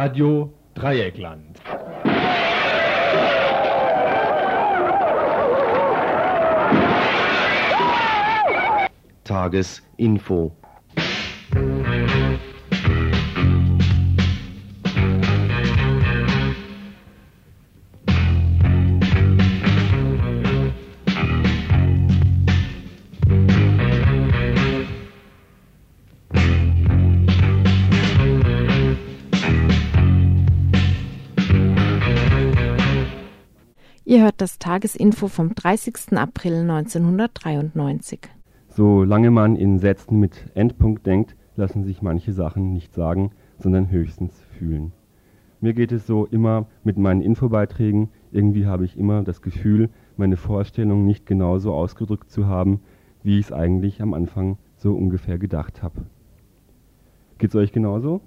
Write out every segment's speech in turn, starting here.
Radio Dreieckland. Tagesinfo. Ihr das Tagesinfo vom 30. April 1993. Solange man in Sätzen mit Endpunkt denkt, lassen sich manche Sachen nicht sagen, sondern höchstens fühlen. Mir geht es so immer mit meinen Infobeiträgen, irgendwie habe ich immer das Gefühl, meine Vorstellung nicht genauso ausgedrückt zu haben, wie ich es eigentlich am Anfang so ungefähr gedacht habe. Geht's euch genauso?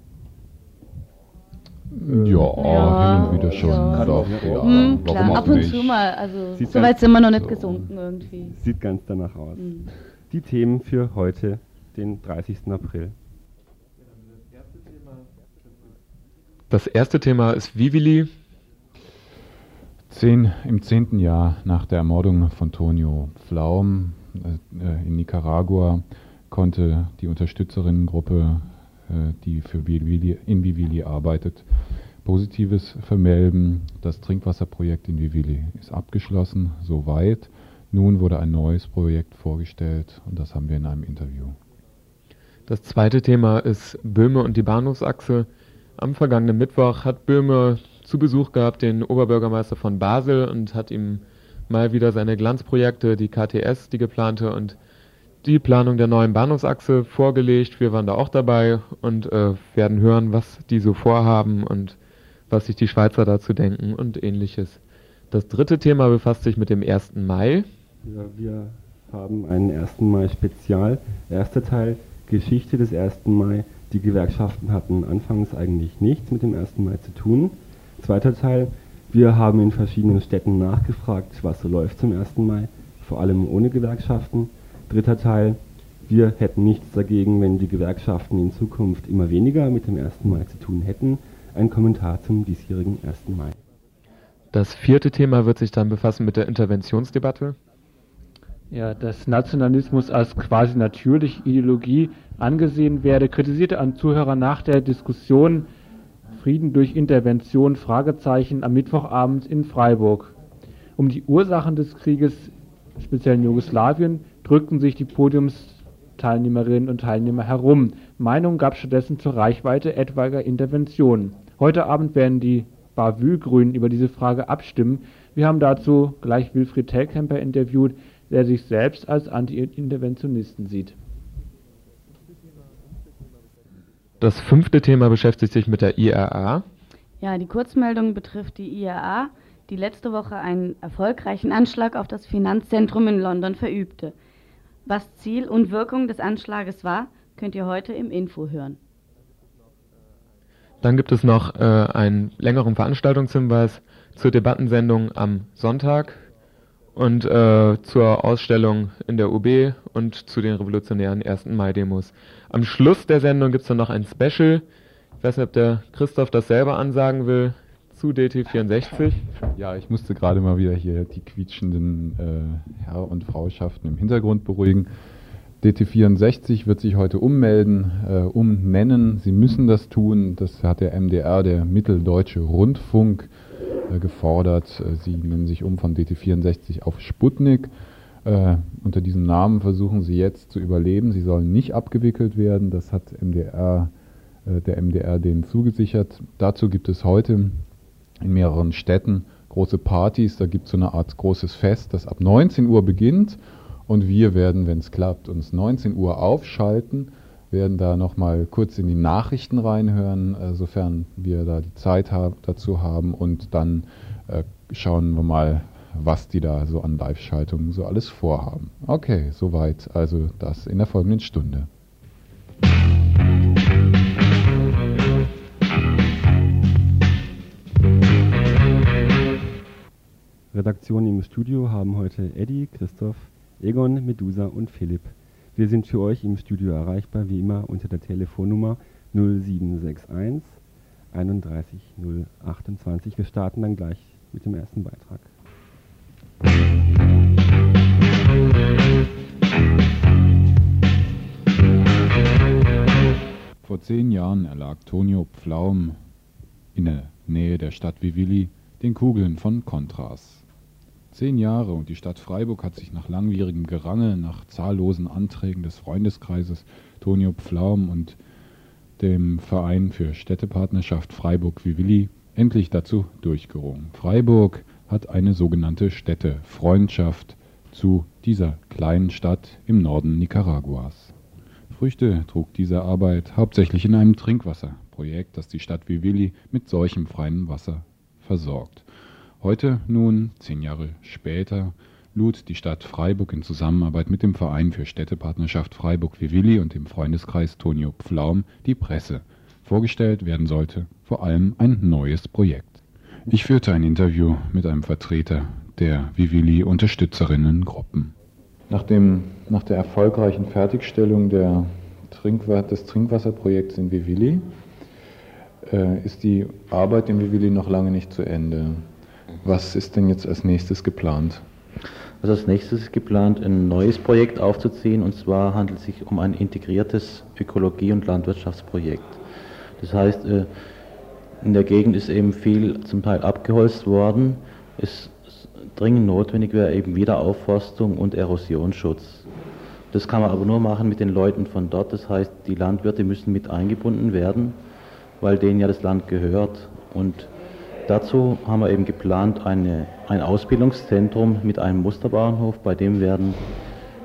Ja, Ja, hin und wieder schon. ja. Doch, Ja. ja. Hm, Warum klar, auch ab und nicht? zu mal. Also Sieht so weit sind wir noch nicht so. gesunken irgendwie. Sieht ganz danach aus. Hm. Die Themen für heute, den 30. April. Das erste Thema ist Vivili. Zehn, Im zehnten Jahr nach der Ermordung von Tonio Pflaum äh, in Nicaragua konnte die Unterstützerinnengruppe, äh, die für Vivili, in Vivili arbeitet, Positives vermelden. Das Trinkwasserprojekt in Vivili ist abgeschlossen, soweit. Nun wurde ein neues Projekt vorgestellt und das haben wir in einem Interview. Das zweite Thema ist Böhme und die Bahnhofsachse. Am vergangenen Mittwoch hat Böhme zu Besuch gehabt den Oberbürgermeister von Basel und hat ihm mal wieder seine Glanzprojekte, die KTS, die geplante und die Planung der neuen Bahnhofsachse vorgelegt. Wir waren da auch dabei und äh, werden hören, was die so vorhaben und was sich die Schweizer dazu denken und ähnliches. Das dritte Thema befasst sich mit dem 1. Mai. Ja, wir haben einen 1. Mai Spezial. Erster Teil Geschichte des 1. Mai. Die Gewerkschaften hatten anfangs eigentlich nichts mit dem 1. Mai zu tun. Zweiter Teil wir haben in verschiedenen Städten nachgefragt, was so läuft zum 1. Mai, vor allem ohne Gewerkschaften. Dritter Teil wir hätten nichts dagegen, wenn die Gewerkschaften in Zukunft immer weniger mit dem 1. Mai zu tun hätten. Ein Kommentar zum diesjährigen 1. Mai. Das vierte Thema wird sich dann befassen mit der Interventionsdebatte. ja, dass Nationalismus als quasi natürliche Ideologie angesehen werde, kritisierte ein Zuhörer nach der Diskussion Frieden durch Intervention Fragezeichen am Mittwochabend in Freiburg. Um die Ursachen des Krieges, speziell in Jugoslawien, drückten sich die Podiumsteilnehmerinnen und Teilnehmer herum. Meinung gab stattdessen zur Reichweite etwaiger Interventionen. Heute Abend werden die Bavü-Grünen über diese Frage abstimmen. Wir haben dazu gleich Wilfried Telkemper interviewt, der sich selbst als Anti-Interventionisten sieht. Das fünfte Thema beschäftigt sich mit der IRA. Ja, die Kurzmeldung betrifft die IAA, die letzte Woche einen erfolgreichen Anschlag auf das Finanzzentrum in London verübte. Was Ziel und Wirkung des Anschlages war, könnt ihr heute im Info hören. Dann gibt es noch äh, einen längeren Veranstaltungshinweis zur Debattensendung am Sonntag und äh, zur Ausstellung in der UB und zu den revolutionären 1. Mai-Demos. Am Schluss der Sendung gibt es dann noch ein Special. Ich weiß nicht, ob der Christoph das selber ansagen will zu DT64. Ja, ich musste gerade mal wieder hier die quietschenden äh, Herr- und Frauschaften im Hintergrund beruhigen. DT64 wird sich heute ummelden, äh, umnennen. Sie müssen das tun. Das hat der MDR, der Mitteldeutsche Rundfunk, äh, gefordert. Äh, Sie nennen sich um von DT64 auf Sputnik. Äh, unter diesem Namen versuchen sie jetzt zu überleben. Sie sollen nicht abgewickelt werden. Das hat MDR, äh, der MDR denen zugesichert. Dazu gibt es heute in mehreren Städten große Partys. Da gibt es so eine Art großes Fest, das ab 19 Uhr beginnt. Und wir werden, wenn es klappt, uns 19 Uhr aufschalten, werden da nochmal kurz in die Nachrichten reinhören, äh, sofern wir da die Zeit hab, dazu haben. Und dann äh, schauen wir mal, was die da so an Live-Schaltungen so alles vorhaben. Okay, soweit also das in der folgenden Stunde. Redaktion im Studio haben heute Eddie, Christoph, Egon, Medusa und Philipp. Wir sind für euch im Studio erreichbar, wie immer unter der Telefonnummer 0761 31028. Wir starten dann gleich mit dem ersten Beitrag. Vor zehn Jahren erlag Tonio Pflaum in der Nähe der Stadt Vivilli den Kugeln von Contras. Zehn Jahre und die Stadt Freiburg hat sich nach langwierigem Gerangel, nach zahllosen Anträgen des Freundeskreises Tonio Pflaum und dem Verein für Städtepartnerschaft Freiburg-Vivilli endlich dazu durchgerungen. Freiburg hat eine sogenannte Städtefreundschaft zu dieser kleinen Stadt im Norden Nicaraguas. Früchte trug diese Arbeit hauptsächlich in einem Trinkwasserprojekt, das die Stadt Vivilli mit solchem freien Wasser versorgt. Heute nun, zehn Jahre später, lud die Stadt Freiburg in Zusammenarbeit mit dem Verein für Städtepartnerschaft Freiburg-Vivilli und dem Freundeskreis Tonio Pflaum die Presse. Vorgestellt werden sollte vor allem ein neues Projekt. Ich führte ein Interview mit einem Vertreter der Vivilli-Unterstützerinnengruppen. Nach, dem, nach der erfolgreichen Fertigstellung der Trinkwa des Trinkwasserprojekts in Vivilli äh, ist die Arbeit in Vivilli noch lange nicht zu Ende. Was ist denn jetzt als nächstes geplant? Also als nächstes ist geplant, ein neues Projekt aufzuziehen und zwar handelt es sich um ein integriertes Ökologie- und Landwirtschaftsprojekt. Das heißt, äh, in der Gegend ist eben viel zum Teil abgeholzt worden. Es dringend notwendig wäre eben Wiederaufforstung und Erosionsschutz. Das kann man aber nur machen mit den Leuten von dort. Das heißt, die Landwirte müssen mit eingebunden werden, weil denen ja das Land gehört. Und Dazu haben wir eben geplant eine, ein Ausbildungszentrum mit einem Musterbauernhof, bei dem werden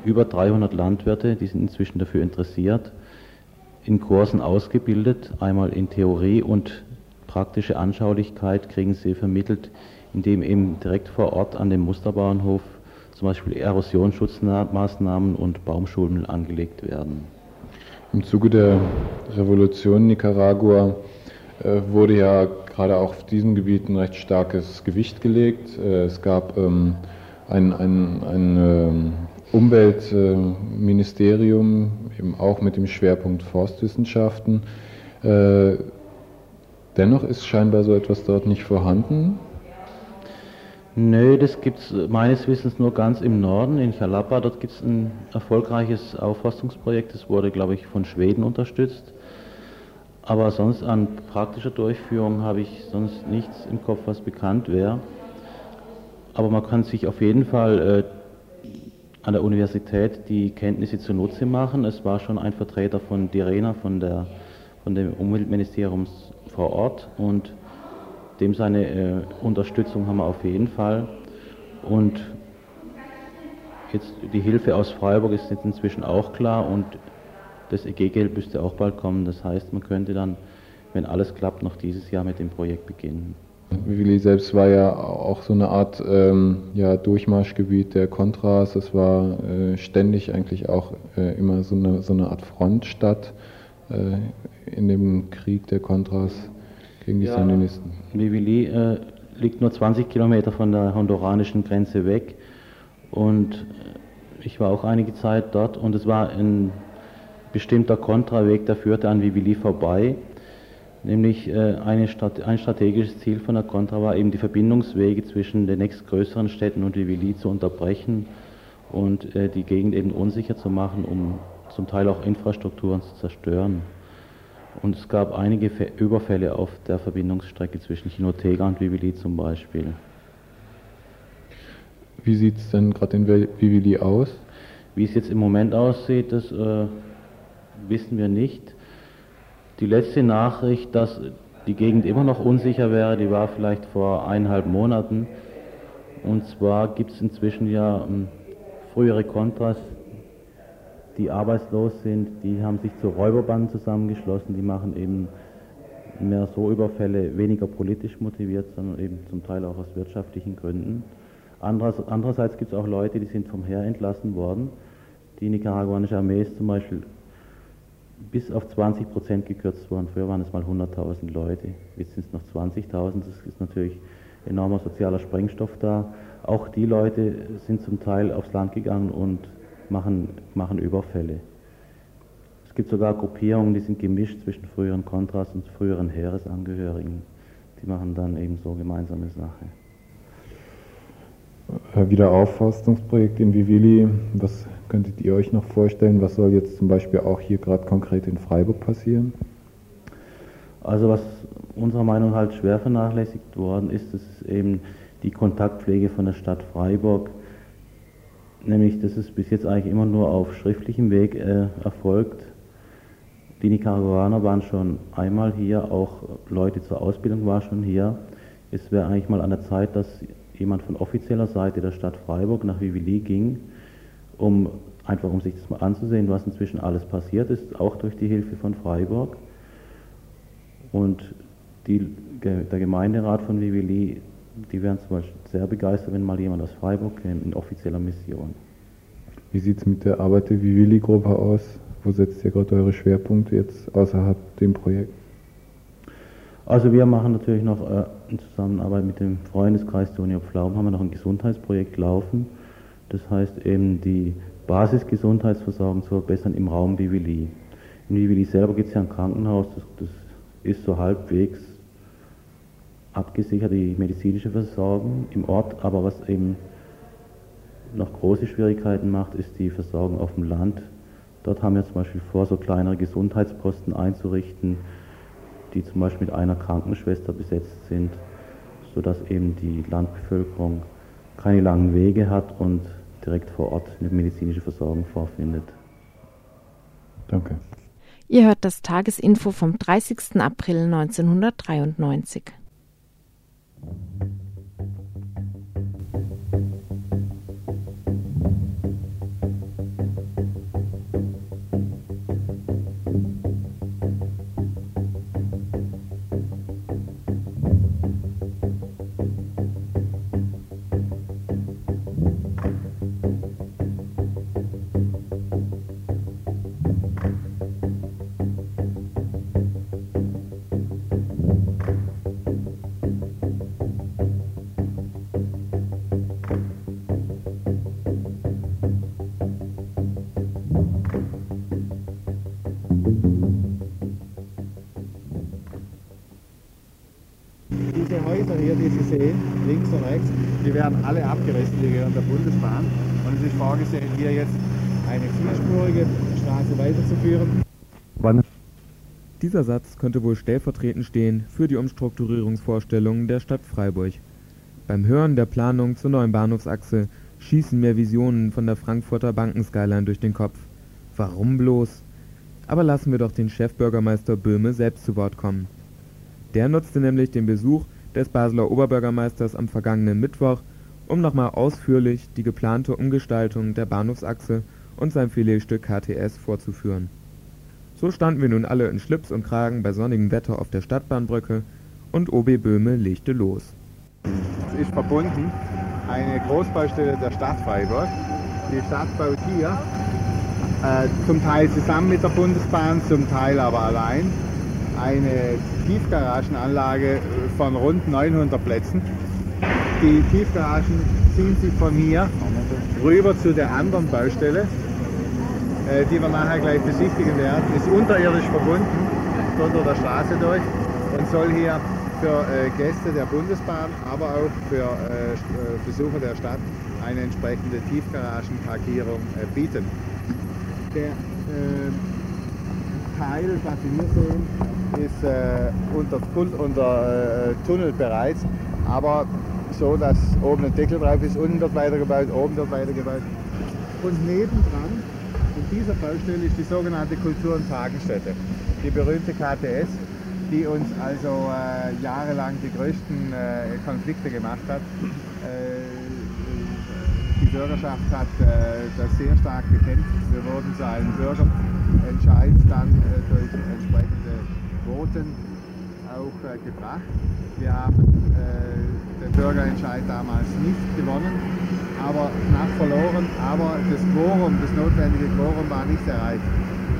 über 300 Landwirte, die sind inzwischen dafür interessiert, in Kursen ausgebildet, einmal in Theorie und praktische Anschaulichkeit kriegen sie vermittelt, indem eben direkt vor Ort an dem Musterbauernhof zum Beispiel Erosionsschutzmaßnahmen und Baumschulen angelegt werden. Im Zuge der Revolution Nicaragua wurde ja gerade auch auf diesem Gebiet ein recht starkes Gewicht gelegt. Äh, es gab ähm, ein, ein, ein ähm, Umweltministerium, eben auch mit dem Schwerpunkt Forstwissenschaften. Äh, dennoch ist scheinbar so etwas dort nicht vorhanden. Nö, das gibt es meines Wissens nur ganz im Norden, in Jalapa. Dort gibt es ein erfolgreiches Aufforstungsprojekt, das wurde, glaube ich, von Schweden unterstützt. Aber sonst an praktischer Durchführung habe ich sonst nichts im Kopf, was bekannt wäre. Aber man kann sich auf jeden Fall äh, an der Universität die Kenntnisse zunutze machen. Es war schon ein Vertreter von Direna, von, der, von dem Umweltministerium vor Ort und dem seine äh, Unterstützung haben wir auf jeden Fall. Und jetzt die Hilfe aus Freiburg ist jetzt inzwischen auch klar und das EG-Geld müsste auch bald kommen. Das heißt, man könnte dann, wenn alles klappt, noch dieses Jahr mit dem Projekt beginnen. Willi selbst war ja auch so eine Art ähm, ja, Durchmarschgebiet der Kontras. Es war äh, ständig eigentlich auch äh, immer so eine, so eine Art Frontstadt äh, in dem Krieg der Kontras gegen die ja, Sandinisten. Vivili äh, liegt nur 20 Kilometer von der honduranischen Grenze weg und ich war auch einige Zeit dort und es war ein bestimmter Kontraweg, der führte an Vivili vorbei. Nämlich äh, Strate ein strategisches Ziel von der Contra war eben die Verbindungswege zwischen den nächstgrößeren Städten und Vivili zu unterbrechen und äh, die Gegend eben unsicher zu machen, um zum Teil auch Infrastrukturen zu zerstören. Und es gab einige Überfälle auf der Verbindungsstrecke zwischen Chinotega und Vivili zum Beispiel. Wie sieht es denn gerade in Vivili aus? Wie es jetzt im Moment aussieht, das äh, wissen wir nicht. Die letzte Nachricht, dass die Gegend immer noch unsicher wäre, die war vielleicht vor eineinhalb Monaten. Und zwar gibt es inzwischen ja ähm, frühere Kontras, die arbeitslos sind, die haben sich zu Räuberbanden zusammengeschlossen, die machen eben mehr so Überfälle weniger politisch motiviert, sondern eben zum Teil auch aus wirtschaftlichen Gründen. Andererseits gibt es auch Leute, die sind vom Heer entlassen worden. Die nicaraguanische Armee ist zum Beispiel bis auf 20 Prozent gekürzt worden. Früher waren es mal 100.000 Leute, jetzt sind es noch 20.000. Das ist natürlich enormer sozialer Sprengstoff da. Auch die Leute sind zum Teil aufs Land gegangen und machen, machen Überfälle. Es gibt sogar Gruppierungen, die sind gemischt zwischen früheren Kontras und früheren Heeresangehörigen. Die machen dann eben so gemeinsame Sache. Äh, Wiederaufforstungsprojekt in Vivili, was könntet ihr euch noch vorstellen? Was soll jetzt zum Beispiel auch hier gerade konkret in Freiburg passieren? Also was unserer Meinung halt schwer vernachlässigt worden ist, das ist eben die Kontaktpflege von der Stadt Freiburg. Nämlich, das ist bis jetzt eigentlich immer nur auf schriftlichem Weg äh, erfolgt. Die Nicaraguaner waren schon einmal hier, auch Leute zur Ausbildung waren schon hier. Es wäre eigentlich mal an der Zeit, dass jemand von offizieller Seite der Stadt Freiburg nach Vivili ging, um einfach um sich das mal anzusehen, was inzwischen alles passiert ist, auch durch die Hilfe von Freiburg. Und die, der Gemeinderat von Vivili, die wären zum Beispiel sehr begeistert, wenn mal jemand aus Freiburg käme in offizieller Mission. Wie sieht es mit der Arbeit der Vivili-Gruppe aus? Wo setzt ihr gerade eure Schwerpunkte jetzt außerhalb dem Projekt? Also wir machen natürlich noch äh, in Zusammenarbeit mit dem Freundeskreis Tonio Pflaum haben wir noch ein Gesundheitsprojekt laufen. Das heißt eben die Basisgesundheitsversorgung zu verbessern im Raum Vivili. In Vivili selber gibt es ja ein Krankenhaus, das, das ist so halbwegs abgesichert, die medizinische Versorgung im Ort, aber was eben noch große Schwierigkeiten macht, ist die Versorgung auf dem Land. Dort haben wir zum Beispiel vor, so kleinere Gesundheitsposten einzurichten, die zum Beispiel mit einer Krankenschwester besetzt sind, sodass eben die Landbevölkerung keine langen Wege hat und direkt vor Ort eine medizinische Versorgung vorfindet. Danke. Ihr hört das Tagesinfo vom 30. April 1993. Die werden alle abgerissen, die gehören der Bundesbahn. Und es ist vorgesehen, hier jetzt eine vierspurige Straße weiterzuführen. Dieser Satz könnte wohl stellvertretend stehen für die Umstrukturierungsvorstellungen der Stadt Freiburg. Beim Hören der Planung zur neuen Bahnhofsachse schießen mir Visionen von der Frankfurter Bankenskyline durch den Kopf. Warum bloß? Aber lassen wir doch den Chefbürgermeister Böhme selbst zu Wort kommen. Der nutzte nämlich den Besuch des Basler Oberbürgermeisters am vergangenen Mittwoch, um nochmal ausführlich die geplante Umgestaltung der Bahnhofsachse und sein Filetstück KTS vorzuführen. So standen wir nun alle in Schlips und Kragen bei sonnigem Wetter auf der Stadtbahnbrücke und OB Böhme legte los. Es ist verbunden eine Großbaustelle der Stadt Freiburg. Die Stadt baut hier äh, zum Teil zusammen mit der Bundesbahn, zum Teil aber allein eine Tiefgaragenanlage von rund 900 Plätzen. Die Tiefgaragen ziehen sich von hier rüber zu der anderen Baustelle, äh, die wir nachher gleich besichtigen werden. Ist unterirdisch verbunden, unter der Straße durch und soll hier für äh, Gäste der Bundesbahn, aber auch für äh, Besucher der Stadt eine entsprechende Tiefgaragenparkierung bieten. Der Teil, was Sie hier sehen, ist äh, unter, unter äh, Tunnel bereits, aber so, dass oben ein Deckel drauf ist, unten wird weitergebaut, oben wird weitergebaut. Und nebendran, in dieser Baustelle, ist die sogenannte Kultur- und Tagesstätte, die berühmte KTS, die uns also äh, jahrelang die größten äh, Konflikte gemacht hat. Äh, die Bürgerschaft hat äh, das sehr stark bekämpft. Wir wurden zu einem Bürgerentscheid dann durch entsprechende Voten auch äh, gebracht. Wir haben äh, den Bürgerentscheid damals nicht gewonnen, aber knapp verloren, aber das Quorum, das notwendige Quorum war nicht erreicht.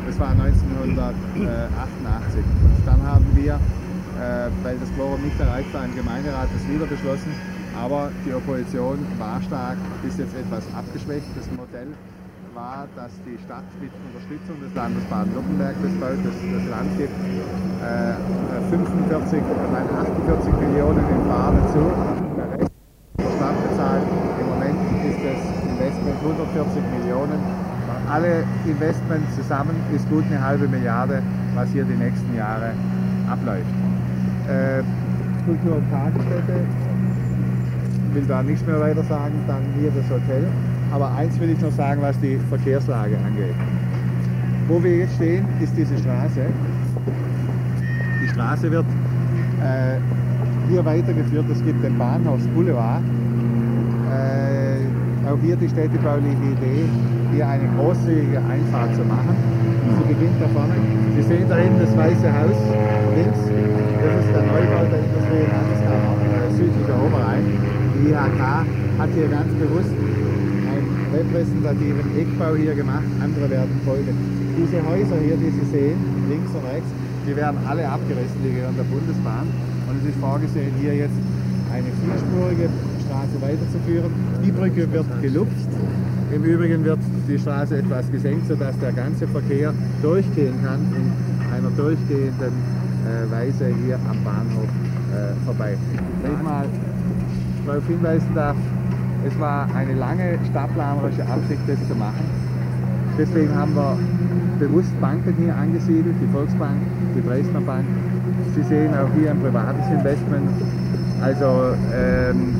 Das war 1988. Und dann haben wir, äh, weil das Quorum nicht erreicht war, im Gemeinderat das wieder beschlossen, aber die Opposition war stark, ist jetzt etwas abgeschwächt. Das Modell war, dass die Stadt mit Unterstützung des Landes Baden-Württemberg das Land gibt äh, 45, nein, 48 Millionen in Bar dazu. Der Rest der Stadt bezahlt. Im Moment ist das Investment 140 Millionen. Alle Investments zusammen ist gut eine halbe Milliarde, was hier die nächsten Jahre abläuft. Äh, Kultur- und Tagesstätte, will da nichts mehr weiter sagen, dann hier das Hotel. Aber eins will ich noch sagen, was die Verkehrslage angeht. Wo wir jetzt stehen, ist diese Straße. Die Straße wird äh, hier weitergeführt. Es gibt den Bahnhofsboulevard. Äh, auch hier die städtebauliche Idee, hier eine großzügige Einfahrt zu machen. Sie beginnt da vorne. Sie sehen da hinten das Weiße Haus links. Das ist der Neubau der Industrie- und Handelskammer, äh, südlicher Oberrhein. Die IHK hat hier ganz bewusst einen repräsentativen Eckbau hier gemacht, andere werden folgen. Diese Häuser hier, die Sie sehen, links und rechts, die werden alle abgerissen, die gehören der Bundesbahn. Und es ist vorgesehen, hier jetzt eine vierspurige Straße weiterzuführen. Die Brücke wird gelupft. Im Übrigen wird die Straße etwas gesenkt, sodass der ganze Verkehr durchgehen kann in einer durchgehenden äh, Weise hier am Bahnhof äh, vorbei. Ich mal darauf hinweisen darf, es war eine lange stadtplanerische Absicht, das zu machen. Deswegen haben wir bewusst Banken hier angesiedelt, die Volksbank, die Dresdner Bank. Sie sehen auch hier ein privates Investment. Also ähm,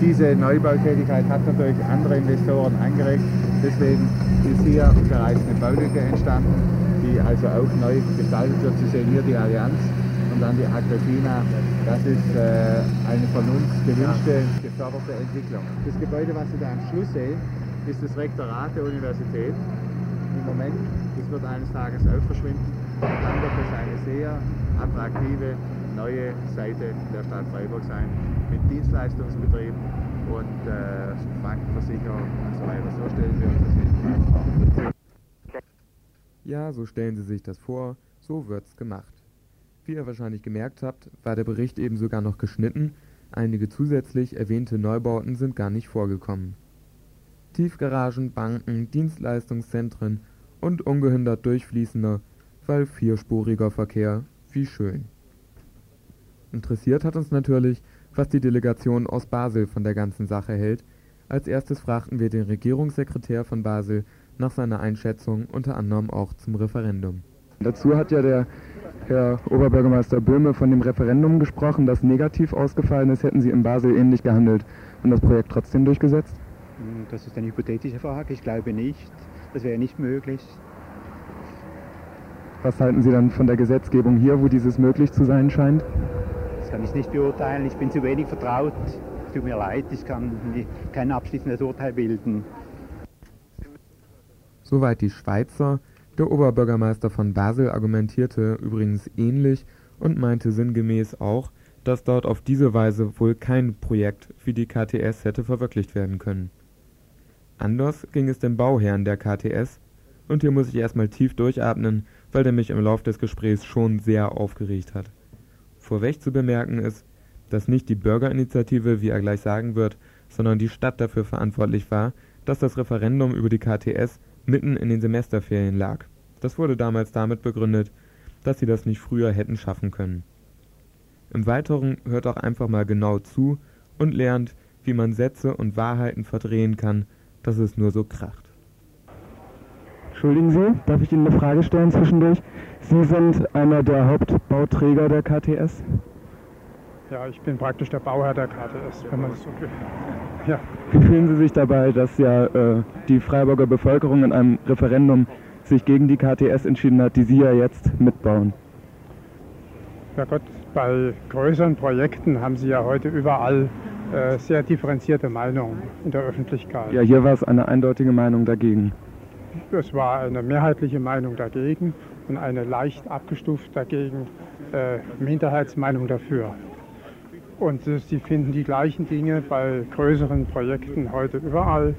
diese Neubautätigkeit hat natürlich andere Investoren angeregt. Deswegen ist hier bereits eine Baulücke entstanden, die also auch neu gestaltet wird. Sie sehen hier die Allianz und dann die Agrifina. Das ist äh, eine von uns gewünschte, geförderte Entwicklung. Das Gebäude, was Sie da am Schluss sehen, ist das Rektorat der Universität. Im Moment, das wird eines Tages auch verschwinden. Und dann wird es eine sehr attraktive neue Seite der Stadt Freiburg sein mit Dienstleistungsbetrieben und äh, Bankenversicherung und so weiter. So stellen wir uns das hin. Ja, so stellen Sie sich das vor, so wird's gemacht. Wie ihr wahrscheinlich gemerkt habt, war der Bericht eben sogar noch geschnitten, einige zusätzlich erwähnte Neubauten sind gar nicht vorgekommen. Tiefgaragen, Banken, Dienstleistungszentren und ungehindert durchfließender, weil vierspuriger Verkehr, wie schön. Interessiert hat uns natürlich, was die Delegation aus Basel von der ganzen Sache hält. Als erstes fragten wir den Regierungssekretär von Basel nach seiner Einschätzung unter anderem auch zum Referendum. Dazu hat ja der Herr Oberbürgermeister Böhme von dem Referendum gesprochen, das negativ ausgefallen ist. Hätten Sie in Basel ähnlich gehandelt und das Projekt trotzdem durchgesetzt? Das ist eine hypothetische Frage. Ich glaube nicht. Das wäre nicht möglich. Was halten Sie dann von der Gesetzgebung hier, wo dieses möglich zu sein scheint? Das kann ich nicht beurteilen. Ich bin zu wenig vertraut. Es tut mir leid, ich kann kein abschließendes Urteil bilden. Soweit die Schweizer. Der Oberbürgermeister von Basel argumentierte übrigens ähnlich und meinte sinngemäß auch, dass dort auf diese Weise wohl kein Projekt wie die KTS hätte verwirklicht werden können. Anders ging es dem Bauherrn der KTS, und hier muss ich erstmal tief durchatmen, weil der mich im Lauf des Gesprächs schon sehr aufgeregt hat. Vorweg zu bemerken ist, dass nicht die Bürgerinitiative, wie er gleich sagen wird, sondern die Stadt dafür verantwortlich war, dass das Referendum über die KTS mitten in den Semesterferien lag. Das wurde damals damit begründet, dass sie das nicht früher hätten schaffen können. Im Weiteren hört auch einfach mal genau zu und lernt, wie man Sätze und Wahrheiten verdrehen kann, dass es nur so kracht. Entschuldigen Sie, darf ich Ihnen eine Frage stellen zwischendurch? Sie sind einer der Hauptbauträger der KTS? Ja, ich bin praktisch der Bauherr der KTS, wenn man das so will. Ja. Wie fühlen Sie sich dabei, dass ja äh, die Freiburger Bevölkerung in einem Referendum sich gegen die KTS entschieden hat, die Sie ja jetzt mitbauen? Ja Gott, bei größeren Projekten haben Sie ja heute überall äh, sehr differenzierte Meinungen in der Öffentlichkeit. Ja, hier war es eine eindeutige Meinung dagegen. Es war eine mehrheitliche Meinung dagegen und eine leicht abgestuft dagegen äh, Minderheitsmeinung dafür. Und äh, sie finden die gleichen Dinge bei größeren Projekten heute überall.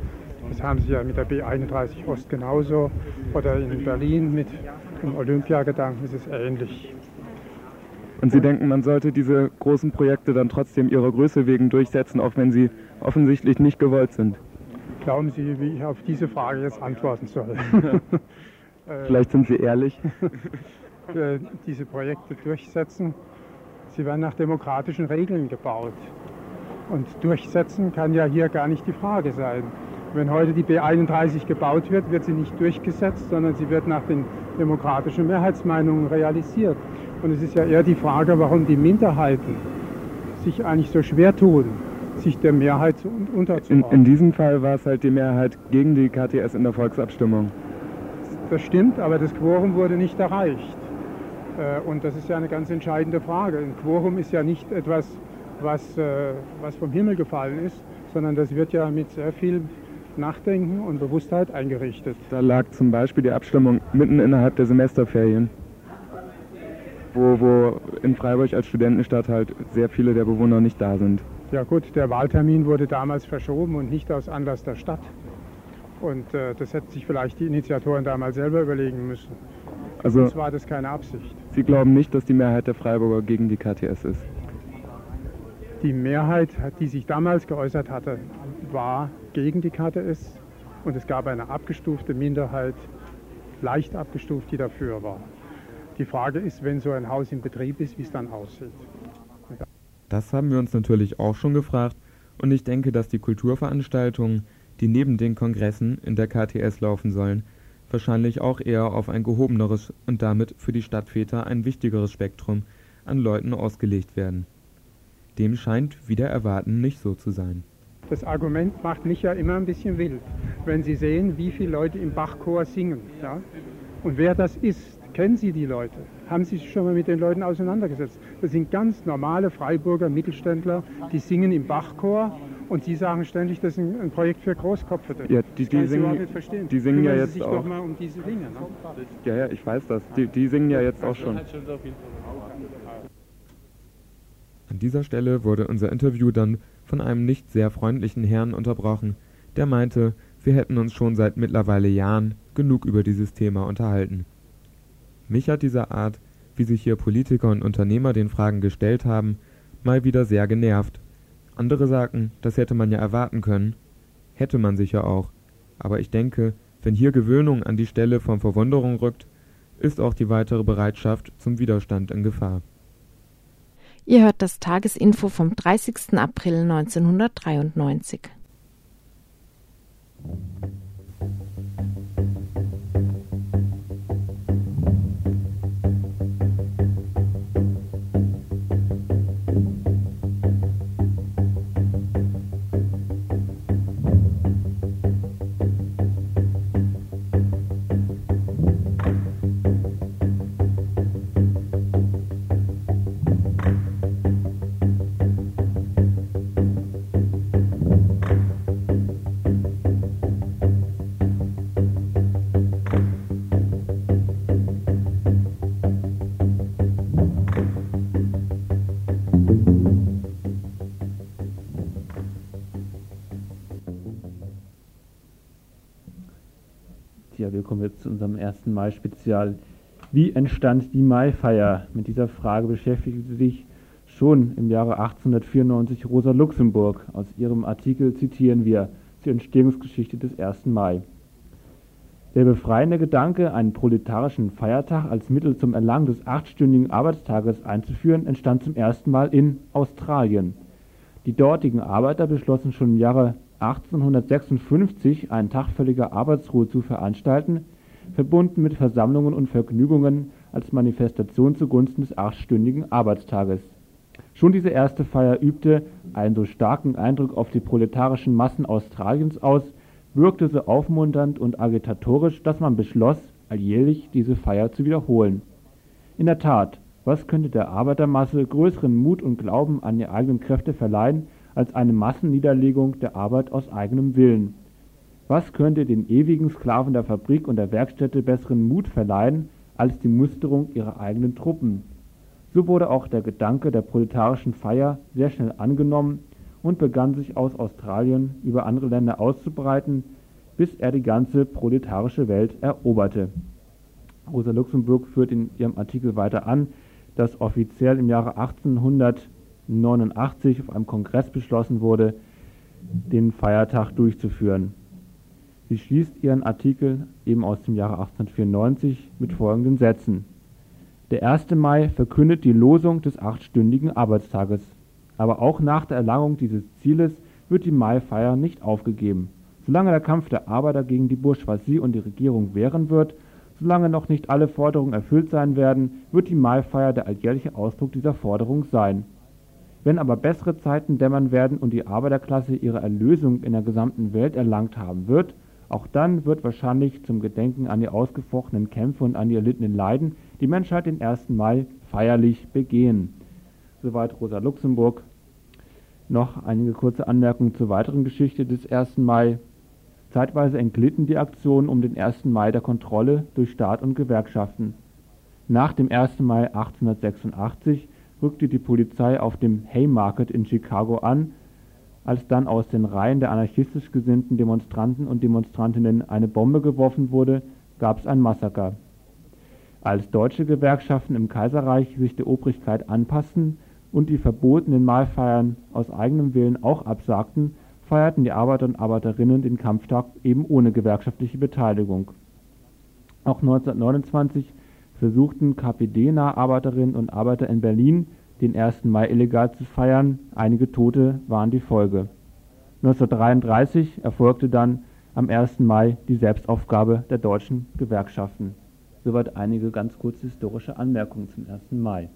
Das haben sie ja mit der B31 Ost genauso. Oder in Berlin mit dem Olympiagedanken ist es ähnlich. Und Sie denken, man sollte diese großen Projekte dann trotzdem ihrer Größe wegen durchsetzen, auch wenn sie offensichtlich nicht gewollt sind? glauben Sie, wie ich auf diese Frage jetzt antworten soll? Vielleicht sind Sie ehrlich. diese Projekte durchsetzen. Sie werden nach demokratischen Regeln gebaut. Und durchsetzen kann ja hier gar nicht die Frage sein. Wenn heute die B31 gebaut wird, wird sie nicht durchgesetzt, sondern sie wird nach den demokratischen Mehrheitsmeinungen realisiert. Und es ist ja eher die Frage, warum die Minderheiten sich eigentlich so schwer tun, sich der Mehrheit unterzuordnen. In, in diesem Fall war es halt die Mehrheit gegen die KTS in der Volksabstimmung. Das stimmt, aber das Quorum wurde nicht erreicht. Äh, und das ist ja eine ganz entscheidende Frage. Ein Quorum ist ja nicht etwas, was, äh, was vom Himmel gefallen ist, sondern das wird ja mit sehr viel Nachdenken und Bewusstheit eingerichtet. Da lag zum Beispiel die Abstimmung mitten innerhalb der Semesterferien, wo, wo in Freiburg als Studentenstadt halt sehr viele der Bewohner nicht da sind. Ja gut, der Wahltermin wurde damals verschoben und nicht aus Anlass der Stadt. Und äh, das hätten sich vielleicht die Initiatoren damals selber überlegen müssen. Also Sonst war das keine Absicht. Sie glauben nicht, dass die Mehrheit der Freiburger gegen die KTS ist? Die Mehrheit, die sich damals geäußert hatte, war gegen die KTS und es gab eine abgestufte Minderheit, leicht abgestuft, die dafür war. Die Frage ist, wenn so ein Haus in Betrieb ist, wie es dann aussieht. Das haben wir uns natürlich auch schon gefragt und ich denke, dass die Kulturveranstaltungen, die neben den Kongressen in der KTS laufen sollen, wahrscheinlich auch eher auf ein gehobeneres und damit für die Stadtväter ein wichtigeres Spektrum an Leuten ausgelegt werden. Dem scheint wieder erwarten nicht so zu sein. Das Argument macht mich ja immer ein bisschen wild, wenn Sie sehen, wie viele Leute im Bachchor singen. Ja? Und wer das ist, kennen Sie die Leute? Haben Sie sich schon mal mit den Leuten auseinandergesetzt? Das sind ganz normale Freiburger Mittelständler, die singen im Bachchor und Sie sagen ständig, das ist ein, ein Projekt für Großkopfete. Ja, die, die singen, die singen ja jetzt sich auch. doch mal um diese Dinge. Ne? Ja, ja, ich weiß das. Die, die singen ja jetzt auch schon. An dieser Stelle wurde unser Interview dann von einem nicht sehr freundlichen Herrn unterbrochen, der meinte, wir hätten uns schon seit mittlerweile Jahren genug über dieses Thema unterhalten. Mich hat diese Art, wie sich hier Politiker und Unternehmer den Fragen gestellt haben, mal wieder sehr genervt. Andere sagten, das hätte man ja erwarten können. Hätte man sicher auch. Aber ich denke, wenn hier Gewöhnung an die Stelle von Verwunderung rückt, ist auch die weitere Bereitschaft zum Widerstand in Gefahr. Ihr hört das Tagesinfo vom 30. April 1993. ersten Mai-Spezial. Wie entstand die Maifeier? Mit dieser Frage beschäftigte sich schon im Jahre 1894 Rosa Luxemburg. Aus ihrem Artikel zitieren wir zur Entstehungsgeschichte des 1. Mai. Der befreiende Gedanke, einen proletarischen Feiertag als Mittel zum Erlangen des achtstündigen Arbeitstages einzuführen, entstand zum ersten Mal in Australien. Die dortigen Arbeiter beschlossen schon im Jahre 1856 einen Tag völliger Arbeitsruhe zu veranstalten, verbunden mit Versammlungen und Vergnügungen als Manifestation zugunsten des achtstündigen Arbeitstages. Schon diese erste Feier übte einen so starken Eindruck auf die proletarischen Massen Australiens aus, wirkte so aufmunternd und agitatorisch, dass man beschloss, alljährlich diese Feier zu wiederholen. In der Tat, was könnte der Arbeitermasse größeren Mut und Glauben an die eigenen Kräfte verleihen als eine Massenniederlegung der Arbeit aus eigenem Willen. Was könnte den ewigen Sklaven der Fabrik und der Werkstätte besseren Mut verleihen als die Musterung ihrer eigenen Truppen? So wurde auch der Gedanke der proletarischen Feier sehr schnell angenommen und begann sich aus Australien über andere Länder auszubreiten, bis er die ganze proletarische Welt eroberte. Rosa Luxemburg führt in ihrem Artikel weiter an, dass offiziell im Jahre 1800 1989 auf einem Kongress beschlossen wurde, den Feiertag durchzuführen. Sie schließt ihren Artikel eben aus dem Jahre 1894 mit folgenden Sätzen. Der 1. Mai verkündet die Losung des achtstündigen Arbeitstages. Aber auch nach der Erlangung dieses Zieles wird die Maifeier nicht aufgegeben. Solange der Kampf der Arbeiter gegen die Bourgeoisie und die Regierung währen wird, solange noch nicht alle Forderungen erfüllt sein werden, wird die Maifeier der alljährliche Ausdruck dieser Forderung sein. Wenn aber bessere Zeiten dämmern werden und die Arbeiterklasse ihre Erlösung in der gesamten Welt erlangt haben wird, auch dann wird wahrscheinlich zum Gedenken an die ausgefochtenen Kämpfe und an die erlittenen Leiden die Menschheit den 1. Mai feierlich begehen. Soweit Rosa Luxemburg. Noch einige kurze Anmerkungen zur weiteren Geschichte des 1. Mai. Zeitweise entglitten die Aktionen um den 1. Mai der Kontrolle durch Staat und Gewerkschaften. Nach dem 1. Mai 1886 rückte die Polizei auf dem Haymarket in Chicago an als dann aus den Reihen der anarchistisch gesinnten Demonstranten und Demonstrantinnen eine Bombe geworfen wurde, gab es ein Massaker. Als deutsche Gewerkschaften im Kaiserreich sich der Obrigkeit anpassten und die verbotenen Mahlfeiern aus eigenem Willen auch absagten, feierten die Arbeiter und Arbeiterinnen den Kampftag eben ohne gewerkschaftliche Beteiligung. Auch 1929 versuchten KPD-nahe Arbeiterinnen und Arbeiter in Berlin den 1. Mai illegal zu feiern, einige Tote waren die Folge. 1933 erfolgte dann am 1. Mai die Selbstaufgabe der deutschen Gewerkschaften. Soweit einige ganz kurze historische Anmerkungen zum 1. Mai.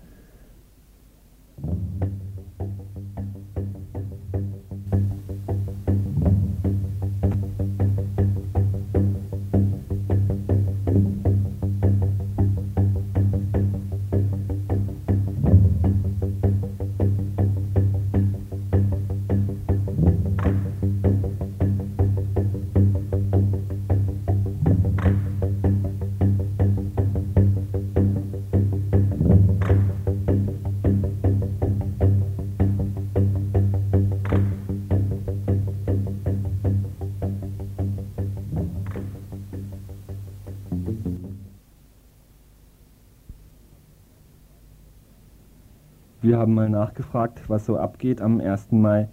Wir haben mal nachgefragt, was so abgeht am 1. Mai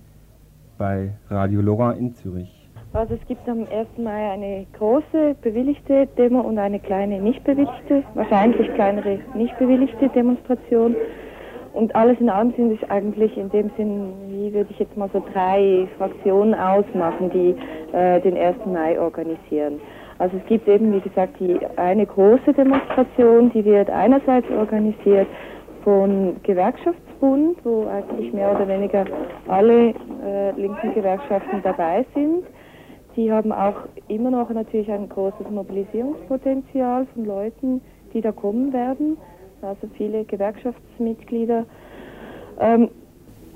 bei Radio Lora in Zürich. Also es gibt am 1. Mai eine große bewilligte Demo und eine kleine nicht bewilligte, wahrscheinlich kleinere nicht bewilligte Demonstration. Und alles in allem sind es eigentlich in dem Sinn, wie würde ich jetzt mal so drei Fraktionen ausmachen, die äh, den 1. Mai organisieren. Also es gibt eben, wie gesagt, die eine große Demonstration, die wird einerseits organisiert von Gewerkschaftsbund, wo eigentlich mehr oder weniger alle äh, linken Gewerkschaften dabei sind. Die haben auch immer noch natürlich ein großes Mobilisierungspotenzial von Leuten, die da kommen werden, also viele Gewerkschaftsmitglieder. Ähm,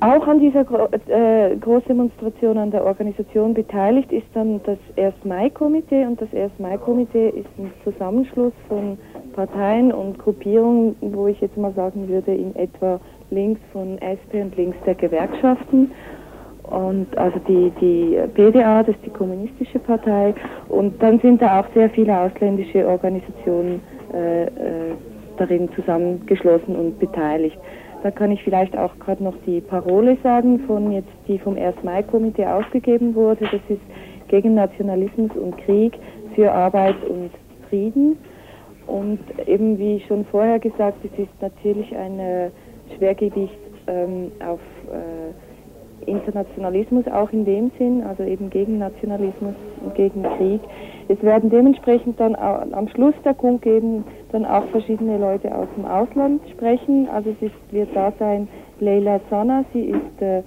auch an dieser Gro äh, Großdemonstration an der Organisation beteiligt ist dann das 1. Mai-Komitee und das 1. Mai-Komitee ist ein Zusammenschluss von Parteien und Gruppierungen, wo ich jetzt mal sagen würde, in etwa links von SP und links der Gewerkschaften. Und also die, die PDA, das ist die kommunistische Partei. Und dann sind da auch sehr viele ausländische Organisationen äh, äh, darin zusammengeschlossen und beteiligt. Da kann ich vielleicht auch gerade noch die Parole sagen, von jetzt, die vom 1. Mai-Komitee ausgegeben wurde. Das ist gegen Nationalismus und Krieg für Arbeit und Frieden. Und eben wie schon vorher gesagt, es ist natürlich ein äh, Schwergewicht ähm, auf äh, Internationalismus auch in dem Sinn, also eben gegen Nationalismus und gegen Krieg. Es werden dementsprechend dann am Schluss der Kundgebung dann auch verschiedene Leute aus dem Ausland sprechen. Also es ist, wird da sein Leila Zana, sie ist äh,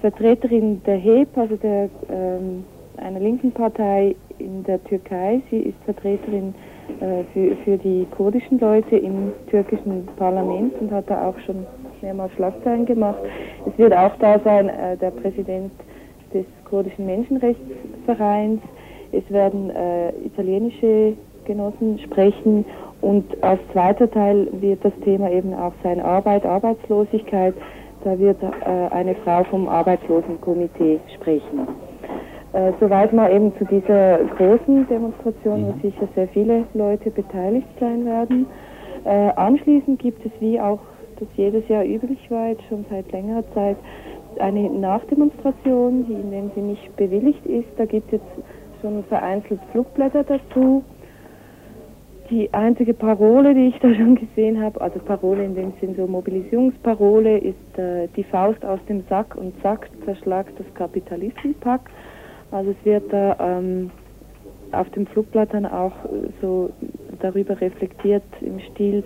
Vertreterin der HEP, also der, ähm, einer linken Partei in der Türkei. Sie ist Vertreterin äh, für, für die kurdischen Leute im türkischen Parlament und hat da auch schon mehrmals Schlagzeilen gemacht. Es wird auch da sein äh, der Präsident des kurdischen Menschenrechtsvereins es werden äh, italienische Genossen sprechen und als zweiter Teil wird das Thema eben auch sein Arbeit, Arbeitslosigkeit. Da wird äh, eine Frau vom Arbeitslosenkomitee sprechen. Äh, soweit mal eben zu dieser großen Demonstration, wo mhm. sicher sehr viele Leute beteiligt sein werden. Äh, anschließend gibt es, wie auch das jedes Jahr üblich war, jetzt schon seit längerer Zeit, eine Nachdemonstration, die in dem sie nicht bewilligt ist. Da gibt es schon vereinzelt Flugblätter dazu. Die einzige Parole, die ich da schon gesehen habe, also Parole in dem Sinn so Mobilisierungsparole, ist äh, die Faust aus dem Sack und Sack zerschlagt das Kapitalistenpack. Also es wird da ähm, auf dem Flugblatt dann auch so darüber reflektiert im Stil,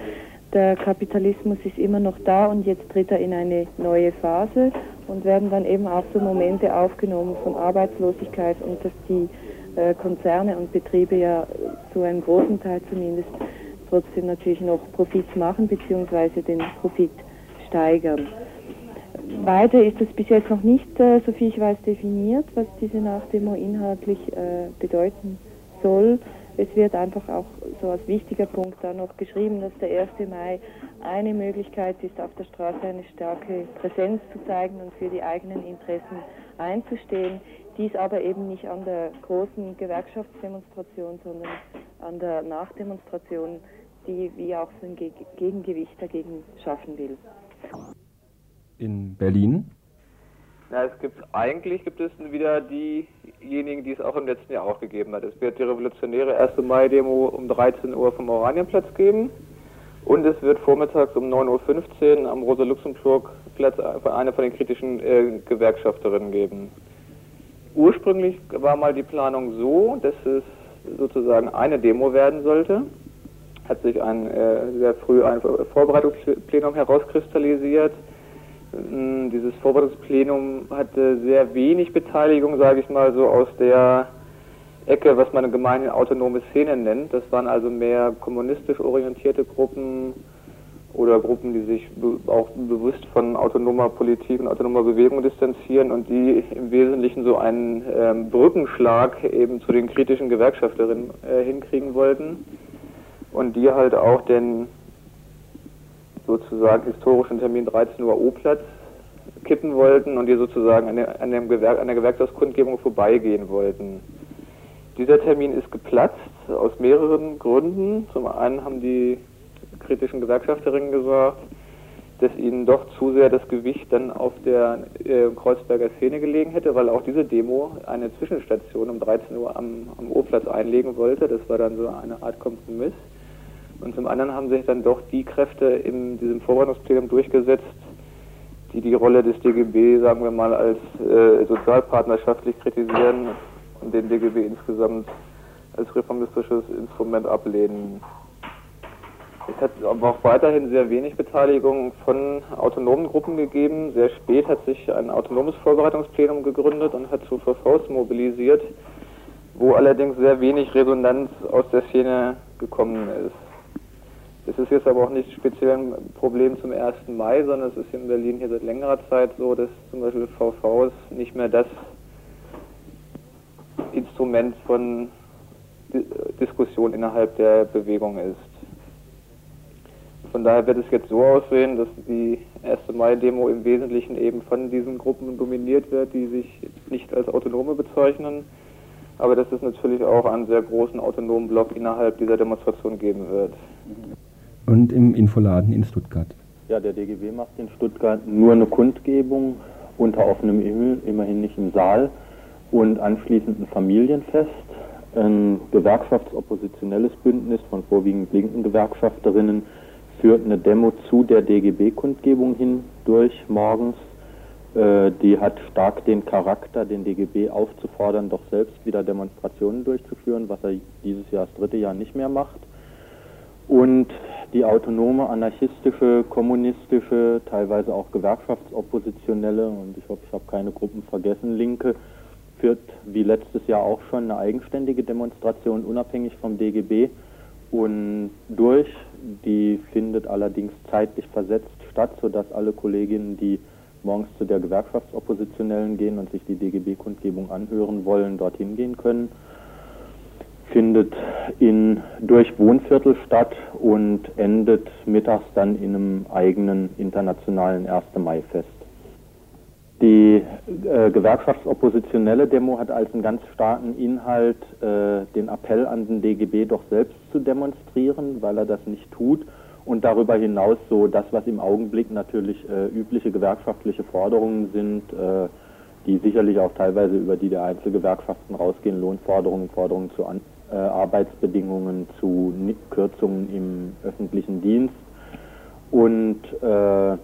der Kapitalismus ist immer noch da und jetzt tritt er in eine neue Phase und werden dann eben auch so Momente aufgenommen von Arbeitslosigkeit und dass die äh, Konzerne und Betriebe ja zu einem großen Teil zumindest trotzdem natürlich noch Profit machen bzw. den Profit steigern. Weiter ist es bis jetzt noch nicht, äh, soviel ich weiß, definiert, was diese Nachdemo inhaltlich äh, bedeuten soll. Es wird einfach auch so als wichtiger Punkt da noch geschrieben, dass der 1. Mai eine Möglichkeit ist, auf der Straße eine starke Präsenz zu zeigen und für die eigenen Interessen einzustehen. Dies aber eben nicht an der großen Gewerkschaftsdemonstration, sondern an der Nachdemonstration, die wie auch so ein Gegengewicht dagegen schaffen will. In Berlin na, es gibt eigentlich gibt es wieder diejenigen, die es auch im letzten Jahr auch gegeben hat. Es wird die revolutionäre 1. Mai-Demo um 13 Uhr vom Oranienplatz geben und es wird vormittags um 9.15 Uhr am Rosa-Luxemburg-Platz eine von den kritischen äh, Gewerkschafterinnen geben. Ursprünglich war mal die Planung so, dass es sozusagen eine Demo werden sollte. Hat sich ein, äh, sehr früh ein Vorbereitungsplenum herauskristallisiert dieses Vorbereitungsplenum hatte sehr wenig Beteiligung, sage ich mal, so aus der Ecke, was man gemeinhin autonome Szene nennt. Das waren also mehr kommunistisch orientierte Gruppen oder Gruppen, die sich auch bewusst von autonomer Politik und autonomer Bewegung distanzieren und die im Wesentlichen so einen ähm, Brückenschlag eben zu den kritischen Gewerkschafterinnen äh, hinkriegen wollten und die halt auch den sozusagen historischen Termin 13 Uhr O-Platz kippen wollten und die sozusagen an der, an, dem Gewerk, an der Gewerkschaftskundgebung vorbeigehen wollten. Dieser Termin ist geplatzt aus mehreren Gründen. Zum einen haben die kritischen Gewerkschafterinnen gesagt, dass ihnen doch zu sehr das Gewicht dann auf der äh, Kreuzberger Szene gelegen hätte, weil auch diese Demo eine Zwischenstation um 13 Uhr am, am O-Platz einlegen wollte. Das war dann so eine Art Kompromiss. Und zum anderen haben sich dann doch die Kräfte in diesem Vorbereitungsplenum durchgesetzt, die die Rolle des DGB, sagen wir mal, als äh, sozialpartnerschaftlich kritisieren und den DGB insgesamt als reformistisches Instrument ablehnen. Es hat aber auch weiterhin sehr wenig Beteiligung von autonomen Gruppen gegeben. Sehr spät hat sich ein autonomes Vorbereitungsplenum gegründet und hat zu VVs mobilisiert, wo allerdings sehr wenig Resonanz aus der Szene gekommen ist. Es ist jetzt aber auch nicht speziell ein Problem zum 1. Mai, sondern es ist in Berlin hier seit längerer Zeit so, dass zum Beispiel VVs nicht mehr das Instrument von Diskussion innerhalb der Bewegung ist. Von daher wird es jetzt so aussehen, dass die 1. Mai-Demo im Wesentlichen eben von diesen Gruppen dominiert wird, die sich nicht als Autonome bezeichnen, aber dass es natürlich auch einen sehr großen autonomen Block innerhalb dieser Demonstration geben wird und im Infoladen in Stuttgart. Ja, der DGB macht in Stuttgart nur eine Kundgebung unter offenem Himmel, immerhin nicht im Saal, und anschließend ein Familienfest. Ein gewerkschaftsoppositionelles Bündnis von vorwiegend linken Gewerkschafterinnen führt eine Demo zu der DGB-Kundgebung hin durch morgens. Äh, die hat stark den Charakter, den DGB aufzufordern, doch selbst wieder Demonstrationen durchzuführen, was er dieses Jahr das dritte Jahr nicht mehr macht. Und die autonome, anarchistische, kommunistische, teilweise auch gewerkschaftsoppositionelle und ich hoffe, ich habe keine Gruppen vergessen, Linke, führt wie letztes Jahr auch schon eine eigenständige Demonstration unabhängig vom DGB und durch. Die findet allerdings zeitlich versetzt statt, sodass alle Kolleginnen, die morgens zu der Gewerkschaftsoppositionellen gehen und sich die DGB-Kundgebung anhören wollen, dorthin gehen können findet in, durch Wohnviertel statt und endet mittags dann in einem eigenen internationalen 1. Mai-Fest. Die äh, gewerkschaftsoppositionelle Demo hat als einen ganz starken Inhalt äh, den Appell an den DGB doch selbst zu demonstrieren, weil er das nicht tut und darüber hinaus so das, was im Augenblick natürlich äh, übliche gewerkschaftliche Forderungen sind, äh, die sicherlich auch teilweise über die der Einzelgewerkschaften rausgehen, Lohnforderungen, Forderungen zu An äh, Arbeitsbedingungen, zu Kürzungen im öffentlichen Dienst und äh,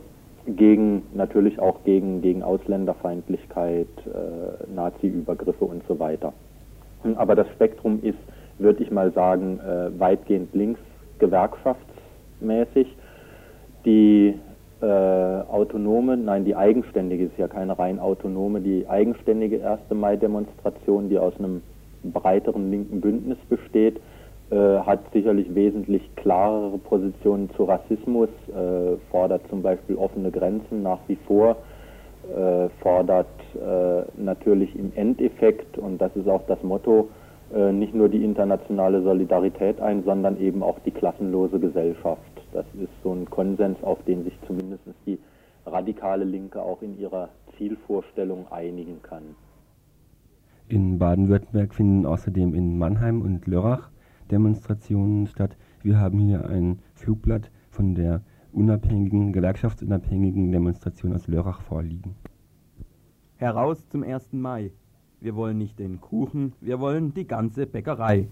gegen natürlich auch gegen, gegen Ausländerfeindlichkeit, äh, Nazi-Übergriffe und so weiter. Aber das Spektrum ist, würde ich mal sagen, äh, weitgehend links gewerkschaftsmäßig. Die äh, autonome, nein, die eigenständige ist ja keine rein autonome, die eigenständige 1. Mai-Demonstration, die aus einem breiteren linken Bündnis besteht, äh, hat sicherlich wesentlich klarere Positionen zu Rassismus, äh, fordert zum Beispiel offene Grenzen nach wie vor, äh, fordert natürlich im Endeffekt, und das ist auch das Motto, nicht nur die internationale Solidarität ein, sondern eben auch die klassenlose Gesellschaft. Das ist so ein Konsens, auf den sich zumindest die radikale Linke auch in ihrer Zielvorstellung einigen kann. In Baden-Württemberg finden außerdem in Mannheim und Lörrach Demonstrationen statt. Wir haben hier ein Flugblatt von der unabhängigen, gewerkschaftsunabhängigen Demonstration aus Lörrach vorliegen. Heraus zum 1. Mai. Wir wollen nicht den Kuchen, wir wollen die ganze Bäckerei.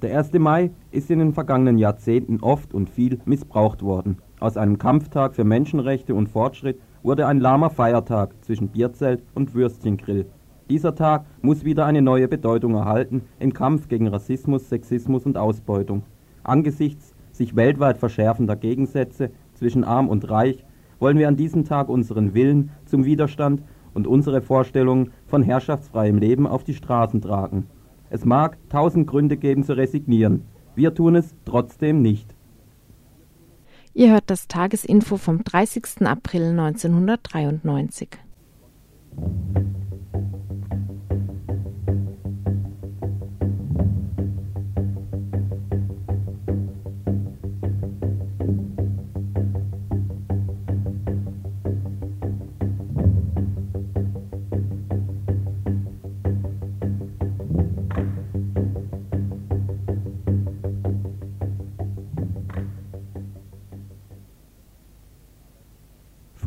Der 1. Mai ist in den vergangenen Jahrzehnten oft und viel missbraucht worden. Aus einem Kampftag für Menschenrechte und Fortschritt wurde ein lahmer Feiertag zwischen Bierzelt und Würstchengrill. Dieser Tag muss wieder eine neue Bedeutung erhalten im Kampf gegen Rassismus, Sexismus und Ausbeutung. Angesichts sich weltweit verschärfender Gegensätze zwischen arm und reich wollen wir an diesem Tag unseren Willen zum Widerstand und unsere Vorstellungen von herrschaftsfreiem Leben auf die Straßen tragen. Es mag tausend Gründe geben zu resignieren. Wir tun es trotzdem nicht. Ihr hört das Tagesinfo vom 30. April 1993.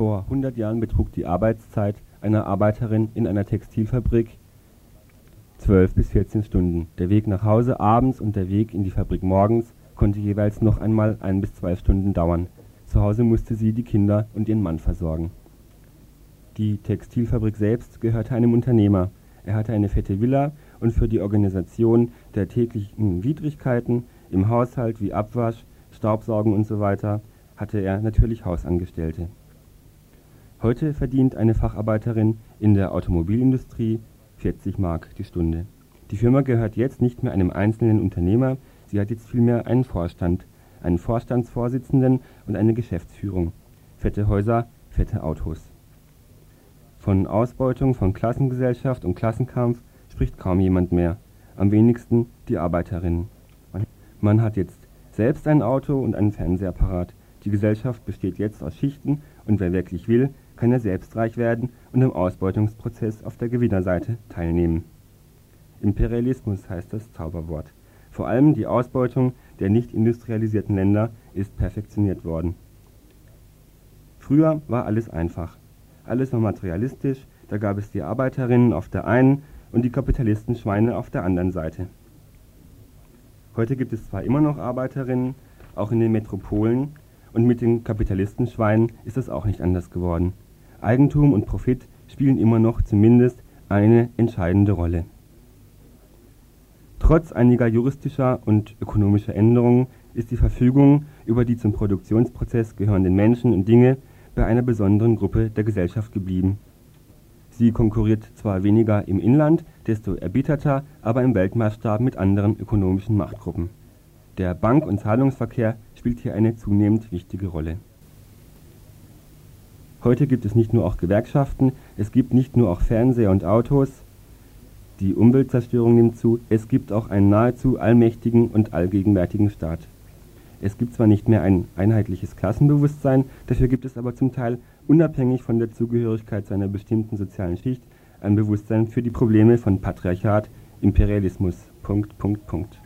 Vor 100 Jahren betrug die Arbeitszeit einer Arbeiterin in einer Textilfabrik 12 bis 14 Stunden. Der Weg nach Hause abends und der Weg in die Fabrik morgens konnte jeweils noch einmal ein bis zwei Stunden dauern. Zu Hause musste sie die Kinder und ihren Mann versorgen. Die Textilfabrik selbst gehörte einem Unternehmer. Er hatte eine fette Villa und für die Organisation der täglichen Widrigkeiten im Haushalt wie Abwasch, Staubsaugen usw. So hatte er natürlich Hausangestellte. Heute verdient eine Facharbeiterin in der Automobilindustrie 40 Mark die Stunde. Die Firma gehört jetzt nicht mehr einem einzelnen Unternehmer, sie hat jetzt vielmehr einen Vorstand, einen Vorstandsvorsitzenden und eine Geschäftsführung. Fette Häuser, fette Autos. Von Ausbeutung von Klassengesellschaft und Klassenkampf spricht kaum jemand mehr, am wenigsten die Arbeiterinnen. Man hat jetzt selbst ein Auto und einen Fernsehapparat. Die Gesellschaft besteht jetzt aus Schichten und wer wirklich will, kann er selbst reich werden und im Ausbeutungsprozess auf der Gewinnerseite teilnehmen. Imperialismus heißt das Zauberwort. Vor allem die Ausbeutung der nicht industrialisierten Länder ist perfektioniert worden. Früher war alles einfach. Alles war materialistisch, da gab es die Arbeiterinnen auf der einen und die Kapitalistenschweine auf der anderen Seite. Heute gibt es zwar immer noch Arbeiterinnen, auch in den Metropolen, und mit den Kapitalistenschweinen ist es auch nicht anders geworden. Eigentum und Profit spielen immer noch zumindest eine entscheidende Rolle. Trotz einiger juristischer und ökonomischer Änderungen ist die Verfügung über die zum Produktionsprozess gehörenden Menschen und Dinge bei einer besonderen Gruppe der Gesellschaft geblieben. Sie konkurriert zwar weniger im Inland, desto erbitterter, aber im Weltmaßstab mit anderen ökonomischen Machtgruppen. Der Bank- und Zahlungsverkehr spielt hier eine zunehmend wichtige Rolle Heute gibt es nicht nur auch Gewerkschaften, es gibt nicht nur auch Fernseher und Autos, die Umweltzerstörung nimmt zu, es gibt auch einen nahezu allmächtigen und allgegenwärtigen Staat. Es gibt zwar nicht mehr ein einheitliches Klassenbewusstsein, dafür gibt es aber zum Teil unabhängig von der Zugehörigkeit zu einer bestimmten sozialen Schicht ein Bewusstsein für die Probleme von Patriarchat, Imperialismus. Punkt, Punkt, Punkt.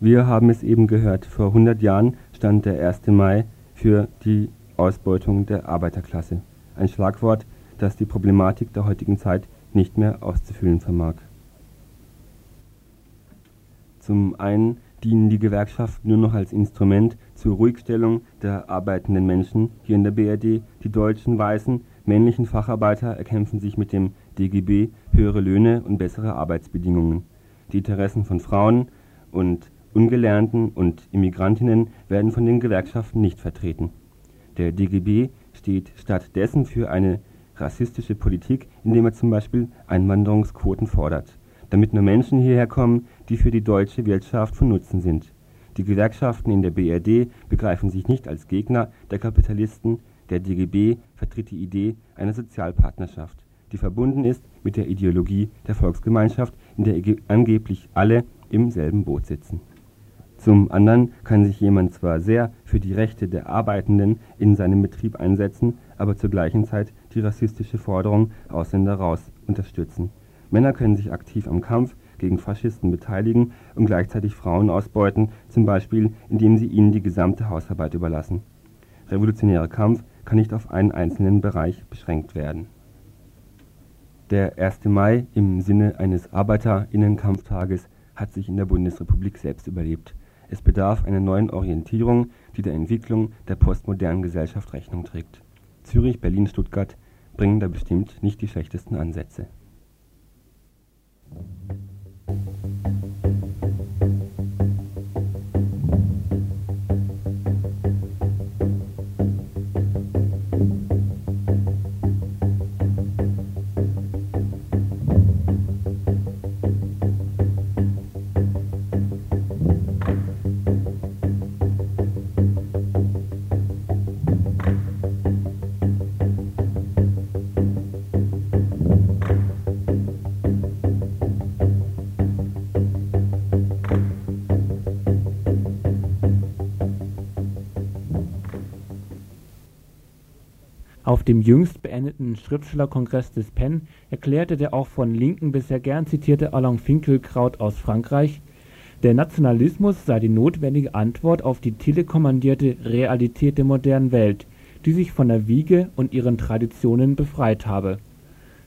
Wir haben es eben gehört, vor 100 Jahren stand der 1. Mai für die Ausbeutung der Arbeiterklasse. Ein Schlagwort, das die Problematik der heutigen Zeit nicht mehr auszufüllen vermag. Zum einen dienen die Gewerkschaften nur noch als Instrument zur Ruhigstellung der arbeitenden Menschen hier in der BRD. Die deutschen weißen männlichen Facharbeiter erkämpfen sich mit dem DGB höhere Löhne und bessere Arbeitsbedingungen. Die Interessen von Frauen und Ungelernten und Immigrantinnen werden von den Gewerkschaften nicht vertreten. Der DGB steht stattdessen für eine rassistische Politik, indem er zum Beispiel Einwanderungsquoten fordert, damit nur Menschen hierher kommen, die für die deutsche Wirtschaft von Nutzen sind. Die Gewerkschaften in der BRD begreifen sich nicht als Gegner der Kapitalisten, der DGB vertritt die Idee einer Sozialpartnerschaft, die verbunden ist mit der Ideologie der Volksgemeinschaft, in der angeblich alle im selben Boot sitzen. Zum anderen kann sich jemand zwar sehr für die Rechte der Arbeitenden in seinem Betrieb einsetzen, aber zur gleichen Zeit die rassistische Forderung Ausländer raus unterstützen. Männer können sich aktiv am Kampf gegen Faschisten beteiligen und gleichzeitig Frauen ausbeuten, zum Beispiel indem sie ihnen die gesamte Hausarbeit überlassen. Revolutionärer Kampf kann nicht auf einen einzelnen Bereich beschränkt werden. Der 1. Mai im Sinne eines Arbeiterinnenkampftages hat sich in der Bundesrepublik selbst überlebt. Es bedarf einer neuen Orientierung, die der Entwicklung der postmodernen Gesellschaft Rechnung trägt. Zürich, Berlin, Stuttgart bringen da bestimmt nicht die schlechtesten Ansätze. Dem jüngst beendeten Schriftstellerkongress des PEN erklärte der auch von Linken bisher gern zitierte Alain Finkielkraut aus Frankreich, der Nationalismus sei die notwendige Antwort auf die telekommandierte Realität der modernen Welt, die sich von der Wiege und ihren Traditionen befreit habe.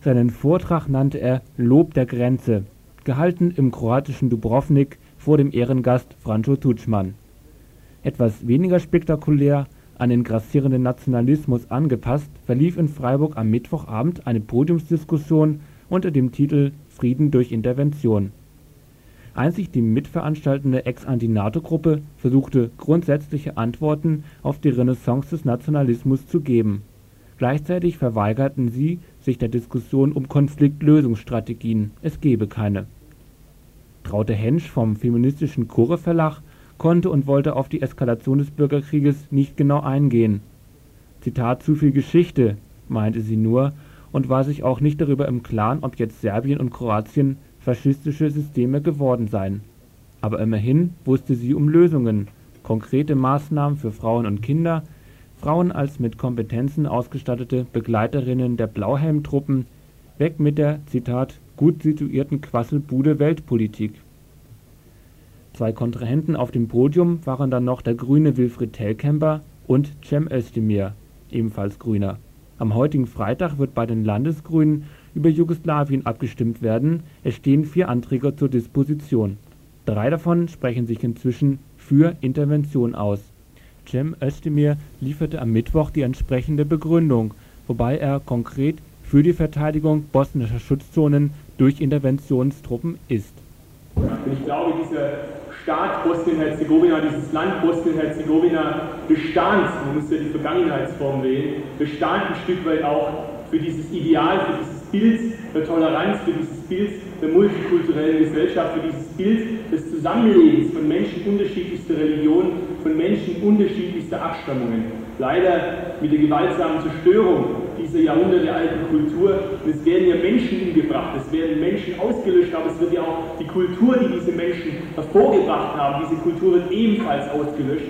Seinen Vortrag nannte er Lob der Grenze, gehalten im kroatischen Dubrovnik vor dem Ehrengast Franjo Tuđman. Etwas weniger spektakulär an den grassierenden Nationalismus angepasst, verlief in Freiburg am Mittwochabend eine Podiumsdiskussion unter dem Titel Frieden durch Intervention. Einzig die mitveranstaltende Ex-Anti-NATO-Gruppe versuchte grundsätzliche Antworten auf die Renaissance des Nationalismus zu geben. Gleichzeitig verweigerten sie sich der Diskussion um Konfliktlösungsstrategien, es gebe keine. Traute Hensch vom feministischen Kurre Verlag konnte und wollte auf die Eskalation des Bürgerkrieges nicht genau eingehen. Zitat zu viel Geschichte, meinte sie nur und war sich auch nicht darüber im Klaren, ob jetzt Serbien und Kroatien faschistische Systeme geworden seien. Aber immerhin wusste sie um Lösungen, konkrete Maßnahmen für Frauen und Kinder, Frauen als mit Kompetenzen ausgestattete Begleiterinnen der Blauhelmtruppen, weg mit der Zitat gut situierten Quasselbude Weltpolitik Zwei Kontrahenten auf dem Podium waren dann noch der Grüne Wilfried Telkämper und Cem Özdemir (ebenfalls Grüner). Am heutigen Freitag wird bei den Landesgrünen über Jugoslawien abgestimmt werden, es stehen vier Anträge zur Disposition. Drei davon sprechen sich inzwischen für Intervention aus. Cem Özdemir lieferte am Mittwoch die entsprechende Begründung, wobei er konkret für die Verteidigung bosnischer Schutzzonen durch Interventionstruppen ist. Ich glaube, diese Staat Bosnien-Herzegowina, dieses Land Bosnien-Herzegowina bestand, man muss ja die Vergangenheitsform wählen, bestand ein Stück weit auch für dieses Ideal, für dieses Bild der Toleranz, für dieses Bild der multikulturellen Gesellschaft, für dieses Bild des Zusammenlebens von Menschen unterschiedlichster Religionen, von Menschen unterschiedlichster Abstammungen. Leider mit der gewaltsamen Zerstörung dieser jahrhundertealten Kultur. Und es werden ja Menschen umgebracht, es werden Menschen ausgelöscht, aber es wird ja auch die Kultur, die diese Menschen hervorgebracht haben, diese Kultur wird ebenfalls ausgelöscht.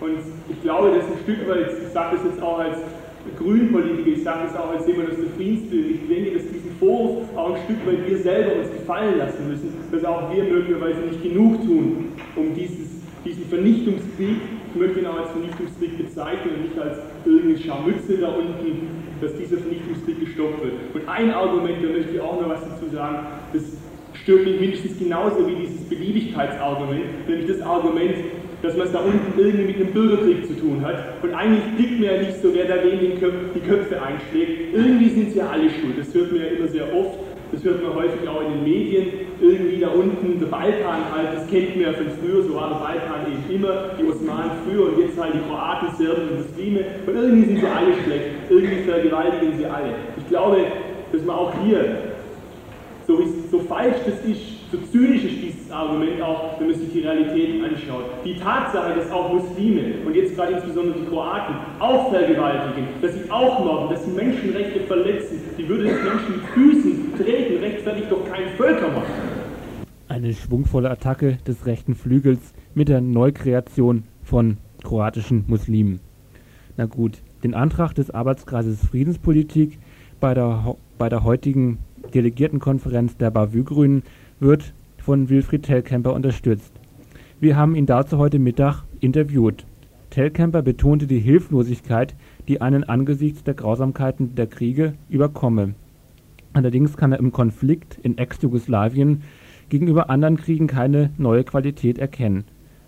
Und ich glaube, dass ein Stück weit, ich sage das jetzt auch als Grünpolitiker, ich sage das auch als jemand aus der Friedensbild, ich denke, dass diesen Vorwurf auch ein Stück weit wir selber uns gefallen lassen müssen, dass auch wir möglicherweise nicht genug tun, um dieses diesen Vernichtungskrieg, ich möchte ihn auch als Vernichtungskrieg bezeichnen und nicht als irgendein Scharmützel da unten, dass dieser Vernichtungskrieg gestoppt wird. Und ein Argument, da möchte ich auch noch was dazu sagen, das stört mich mindestens genauso wie dieses Beliebigkeitsargument, nämlich das Argument, dass man es da unten irgendwie mit einem Bürgerkrieg zu tun hat. Und eigentlich blickt mir ja nicht so, wer da wen die Köpfe einschlägt. Irgendwie sind sie ja alle schuld. Das hört man ja immer sehr oft. Das hört man häufig auch in den Medien. Irgendwie da unten, der Balkan halt, das kennt man ja von früher, so war der Balkan eben immer, die Osmanen früher und jetzt halt die Kroaten, Serben und Muslime. Und irgendwie sind sie alle schlecht. Irgendwie vergewaltigen sie alle. Ich glaube, dass man auch hier, so, so falsch das ist, so zynisch ist dieses Argument auch, wenn man sich die Realität anschaut. Die Tatsache, dass auch Muslime und jetzt gerade insbesondere die Kroaten auch vergewaltigen, dass sie auch morden, dass sie Menschenrechte verletzen, die Würde des Menschen Füßen rechtfertigt doch keinen Völkermord. Eine schwungvolle Attacke des rechten Flügels mit der Neukreation von kroatischen Muslimen. Na gut, den Antrag des Arbeitskreises Friedenspolitik bei der, bei der heutigen Delegiertenkonferenz der Bavü-Grünen wird von Wilfried Telkemper unterstützt. Wir haben ihn dazu heute Mittag interviewt. Telkemper betonte die Hilflosigkeit, die einen angesichts der Grausamkeiten der Kriege überkomme. Allerdings kann er im Konflikt in Ex-Jugoslawien gegenüber anderen Kriegen keine neue Qualität erkennen.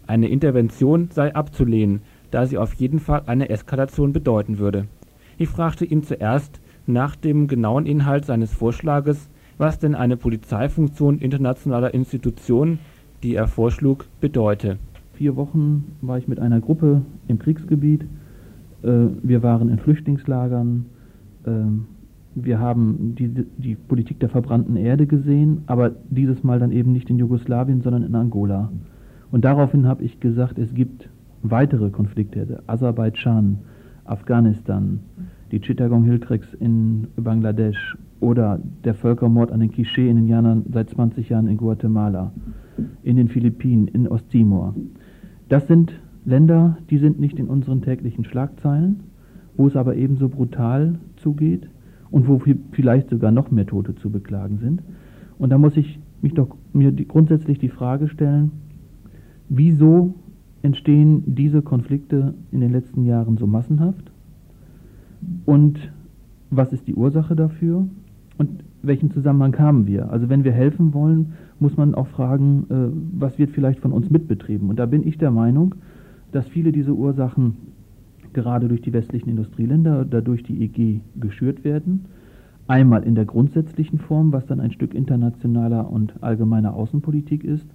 Eine Intervention sei abzulehnen, da sie auf jeden Fall eine Eskalation bedeuten würde. Ich fragte ihn zuerst nach dem genauen Inhalt seines Vorschlages was denn eine Polizeifunktion internationaler Institutionen, die er vorschlug, bedeute. Vier Wochen war ich mit einer Gruppe im Kriegsgebiet. Äh, wir waren in Flüchtlingslagern. Wir haben die, die Politik der verbrannten Erde gesehen, aber dieses Mal dann eben nicht in Jugoslawien, sondern in Angola. Und daraufhin habe ich gesagt, es gibt weitere Konflikte, Aserbaidschan, Afghanistan, die Chittagong-Hillkriegs in Bangladesch oder der Völkermord an den Quiché Indianern seit 20 Jahren in Guatemala, in den Philippinen, in Osttimor. Das sind Länder, die sind nicht in unseren täglichen Schlagzeilen, wo es aber ebenso brutal zugeht und wo vielleicht sogar noch mehr Tote zu beklagen sind. Und da muss ich mich doch mir die, grundsätzlich die Frage stellen, wieso entstehen diese Konflikte in den letzten Jahren so massenhaft? Und was ist die Ursache dafür? Und welchen Zusammenhang haben wir? Also wenn wir helfen wollen, muss man auch fragen, äh, was wird vielleicht von uns mitbetrieben? Und da bin ich der Meinung, dass viele dieser Ursachen gerade durch die westlichen Industrieländer oder durch die EG geschürt werden. Einmal in der grundsätzlichen Form, was dann ein Stück internationaler und allgemeiner Außenpolitik ist,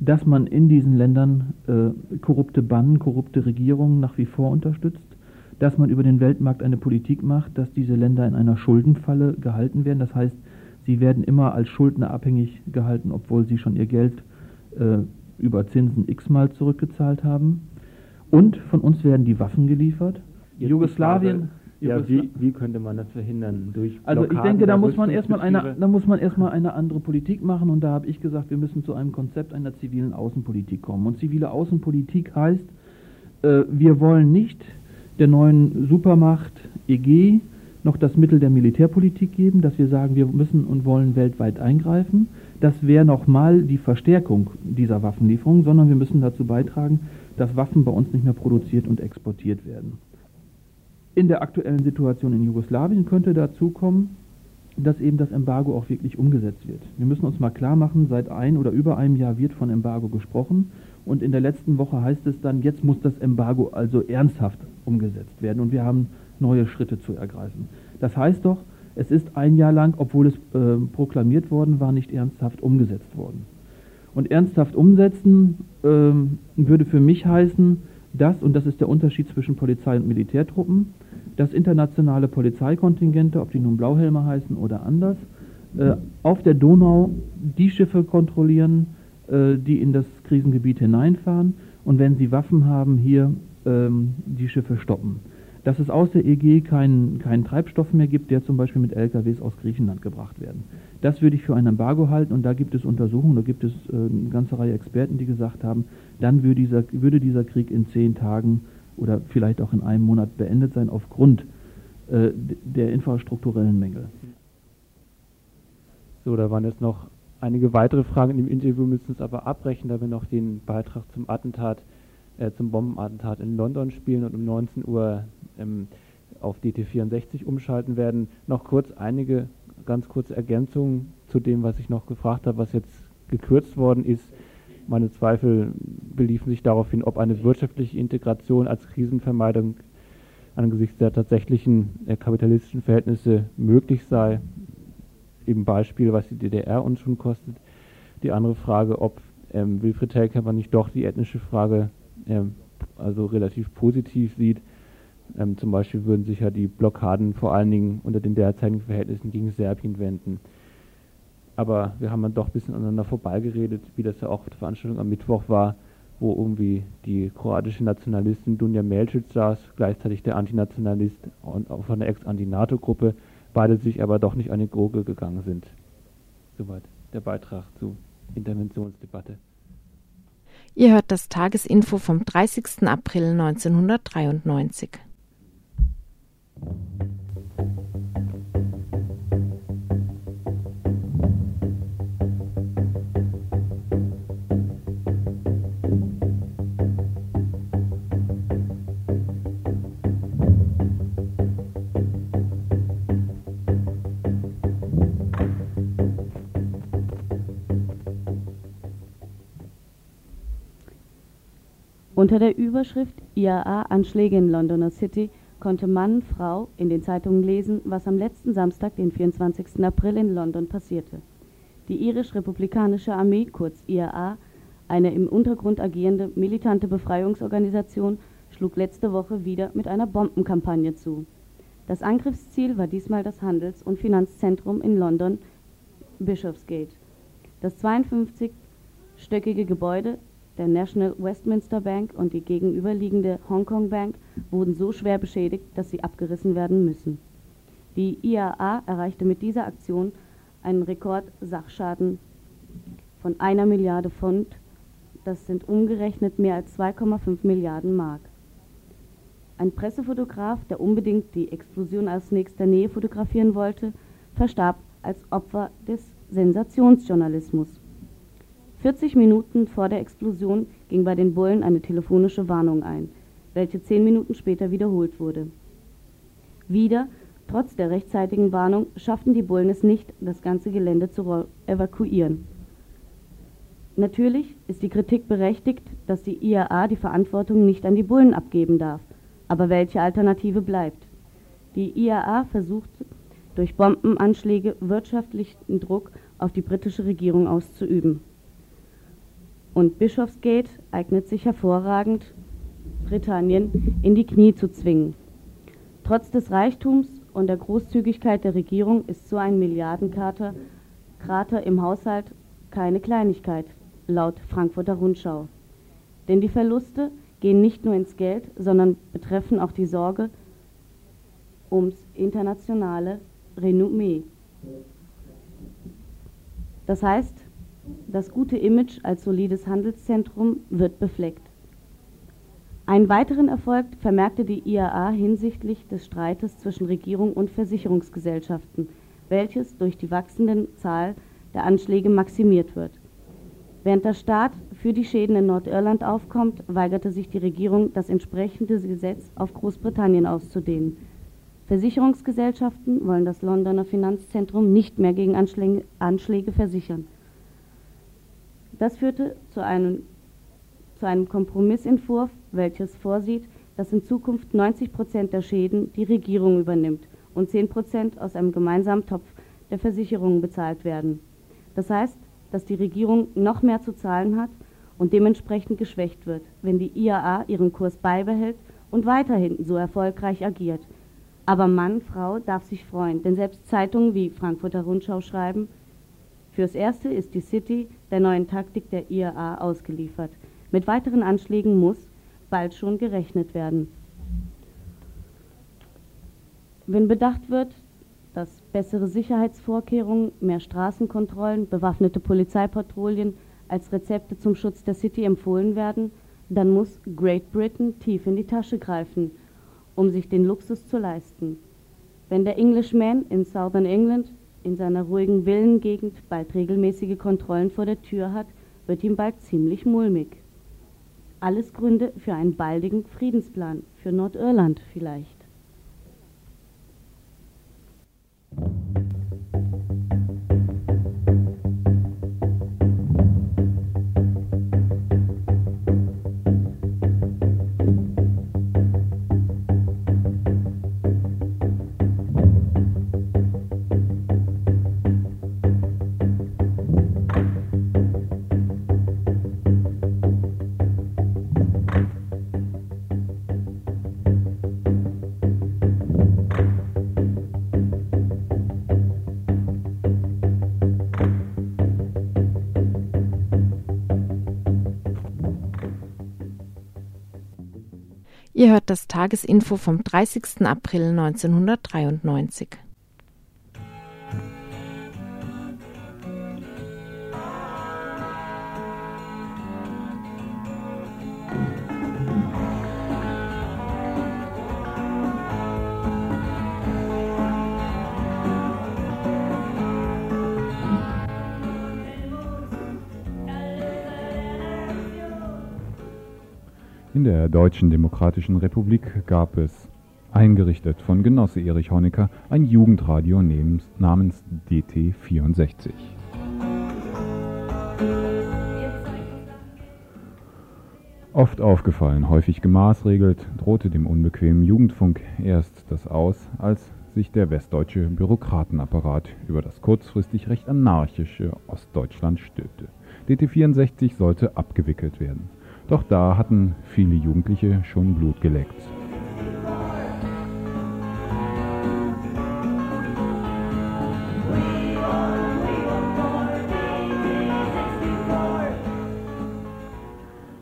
dass man in diesen Ländern äh, korrupte Bannen, korrupte Regierungen nach wie vor unterstützt dass man über den Weltmarkt eine Politik macht, dass diese Länder in einer Schuldenfalle gehalten werden. Das heißt, sie werden immer als Schuldner abhängig gehalten, obwohl sie schon ihr Geld äh, über Zinsen x-mal zurückgezahlt haben. Und von uns werden die Waffen geliefert. Jetzt Jugoslawien. Ja, wie, wie, könnte man das verhindern? Durch also ich denke, da muss man erstmal eine, da muss man erstmal eine andere Politik machen und da habe ich gesagt, wir müssen zu einem Konzept einer zivilen Außenpolitik kommen. Und zivile Außenpolitik heißt, äh, wir wollen nicht der neuen Supermacht EG noch das Mittel der Militärpolitik geben, dass wir sagen, wir müssen und wollen weltweit eingreifen. Das wäre nochmal die Verstärkung dieser Waffenlieferung, sondern wir müssen dazu beitragen, dass Waffen bei uns nicht mehr produziert und exportiert werden. In der aktuellen Situation in Jugoslawien könnte dazu kommen, dass eben das Embargo auch wirklich umgesetzt wird. Wir müssen uns mal klar machen, seit ein oder über einem Jahr wird von Embargo gesprochen und in der letzten Woche heißt es dann, jetzt muss das Embargo also ernsthaft umgesetzt werden und wir haben neue Schritte zu ergreifen. Das heißt doch, es ist ein Jahr lang, obwohl es äh, proklamiert worden war, nicht ernsthaft umgesetzt worden. Und ernsthaft umsetzen äh, würde für mich heißen, dass, und das ist der Unterschied zwischen Polizei und Militärtruppen, dass internationale Polizeikontingente, ob die nun Blauhelme heißen oder anders, äh, auf der Donau die Schiffe kontrollieren, äh, die in das Krisengebiet hineinfahren und wenn sie Waffen haben, hier ähm, die Schiffe stoppen. Dass es aus der EG keinen kein Treibstoff mehr gibt, der zum Beispiel mit LKWs aus Griechenland gebracht werden. Das würde ich für ein Embargo halten und da gibt es Untersuchungen, da gibt es äh, eine ganze Reihe Experten, die gesagt haben, dann würde dieser, würde dieser Krieg in zehn Tagen oder vielleicht auch in einem Monat beendet sein aufgrund äh, der infrastrukturellen Mängel. So, da waren jetzt noch einige weitere Fragen im Interview, müssen es aber abbrechen, da wir noch den Beitrag zum Attentat, äh, zum Bombenattentat in London spielen und um 19 Uhr ähm, auf DT64 umschalten werden. Noch kurz einige ganz kurze Ergänzungen zu dem, was ich noch gefragt habe, was jetzt gekürzt worden ist. Meine Zweifel beliefen sich darauf hin, ob eine wirtschaftliche Integration als Krisenvermeidung angesichts der tatsächlichen äh, kapitalistischen Verhältnisse möglich sei. Im Beispiel, was die DDR uns schon kostet. Die andere Frage, ob ähm, Wilfried Telkämper nicht doch die ethnische Frage ähm, also relativ positiv sieht. Ähm, zum Beispiel würden sich ja die Blockaden vor allen Dingen unter den derzeitigen Verhältnissen gegen Serbien wenden. Aber wir haben dann doch ein bisschen aneinander vorbeigeredet, wie das ja auch auf der Veranstaltung am Mittwoch war, wo irgendwie die kroatische Nationalistin Dunja Melcic saß, gleichzeitig der Antinationalist und auch von der Ex-Anti-NATO-Gruppe, beide sich aber doch nicht an die Gurgel gegangen sind. Soweit der Beitrag zur Interventionsdebatte. Ihr hört das Tagesinfo vom 30. April 1993. Unter der Überschrift IAA-Anschläge in Londoner City konnte Mann, Frau in den Zeitungen lesen, was am letzten Samstag, den 24. April in London passierte. Die irisch-republikanische Armee, kurz IAA, eine im Untergrund agierende militante Befreiungsorganisation, schlug letzte Woche wieder mit einer Bombenkampagne zu. Das Angriffsziel war diesmal das Handels- und Finanzzentrum in London, Bishopsgate. Das 52-stöckige Gebäude der National Westminster Bank und die gegenüberliegende Hong Kong Bank wurden so schwer beschädigt, dass sie abgerissen werden müssen. Die IAA erreichte mit dieser Aktion einen Rekordsachschaden von einer Milliarde Pfund, das sind umgerechnet mehr als 2,5 Milliarden Mark. Ein Pressefotograf, der unbedingt die Explosion aus nächster Nähe fotografieren wollte, verstarb als Opfer des Sensationsjournalismus. 40 Minuten vor der Explosion ging bei den Bullen eine telefonische Warnung ein, welche zehn Minuten später wiederholt wurde. Wieder, trotz der rechtzeitigen Warnung, schafften die Bullen es nicht, das ganze Gelände zu evakuieren. Natürlich ist die Kritik berechtigt, dass die IAA die Verantwortung nicht an die Bullen abgeben darf. Aber welche Alternative bleibt? Die IAA versucht durch Bombenanschläge wirtschaftlichen Druck auf die britische Regierung auszuüben und Bischofsgate eignet sich hervorragend, Britannien in die Knie zu zwingen. Trotz des Reichtums und der Großzügigkeit der Regierung ist so ein Milliardenkrater Krater im Haushalt keine Kleinigkeit, laut Frankfurter Rundschau. Denn die Verluste gehen nicht nur ins Geld, sondern betreffen auch die Sorge ums internationale Renommee. Das heißt, das gute Image als solides Handelszentrum wird befleckt. Einen weiteren Erfolg vermerkte die IAA hinsichtlich des Streites zwischen Regierung und Versicherungsgesellschaften, welches durch die wachsende Zahl der Anschläge maximiert wird. Während der Staat für die Schäden in Nordirland aufkommt, weigerte sich die Regierung, das entsprechende Gesetz auf Großbritannien auszudehnen. Versicherungsgesellschaften wollen das Londoner Finanzzentrum nicht mehr gegen Anschläge versichern. Das führte zu einem, zu einem Kompromissentwurf, welches vorsieht, dass in Zukunft 90 Prozent der Schäden die Regierung übernimmt und 10 Prozent aus einem gemeinsamen Topf der Versicherungen bezahlt werden. Das heißt, dass die Regierung noch mehr zu zahlen hat und dementsprechend geschwächt wird, wenn die IAA ihren Kurs beibehält und weiterhin so erfolgreich agiert. Aber Mann, Frau darf sich freuen, denn selbst Zeitungen wie Frankfurter Rundschau schreiben, Fürs Erste ist die City der neuen Taktik der IAA ausgeliefert. Mit weiteren Anschlägen muss bald schon gerechnet werden. Wenn bedacht wird, dass bessere Sicherheitsvorkehrungen, mehr Straßenkontrollen, bewaffnete Polizeipatrouillen als Rezepte zum Schutz der City empfohlen werden, dann muss Great Britain tief in die Tasche greifen, um sich den Luxus zu leisten. Wenn der Englishman in Southern England in seiner ruhigen Villengegend bald regelmäßige Kontrollen vor der Tür hat, wird ihm bald ziemlich mulmig. Alles Gründe für einen baldigen Friedensplan, für Nordirland vielleicht. Ihr hört das Tagesinfo vom 30. April 1993. In der Deutschen Demokratischen Republik gab es, eingerichtet von Genosse Erich Honecker, ein Jugendradio namens DT64. Oft aufgefallen, häufig gemaßregelt, drohte dem unbequemen Jugendfunk erst das aus, als sich der westdeutsche Bürokratenapparat über das kurzfristig recht anarchische Ostdeutschland stülpte. DT64 sollte abgewickelt werden. Doch da hatten viele Jugendliche schon Blut geleckt.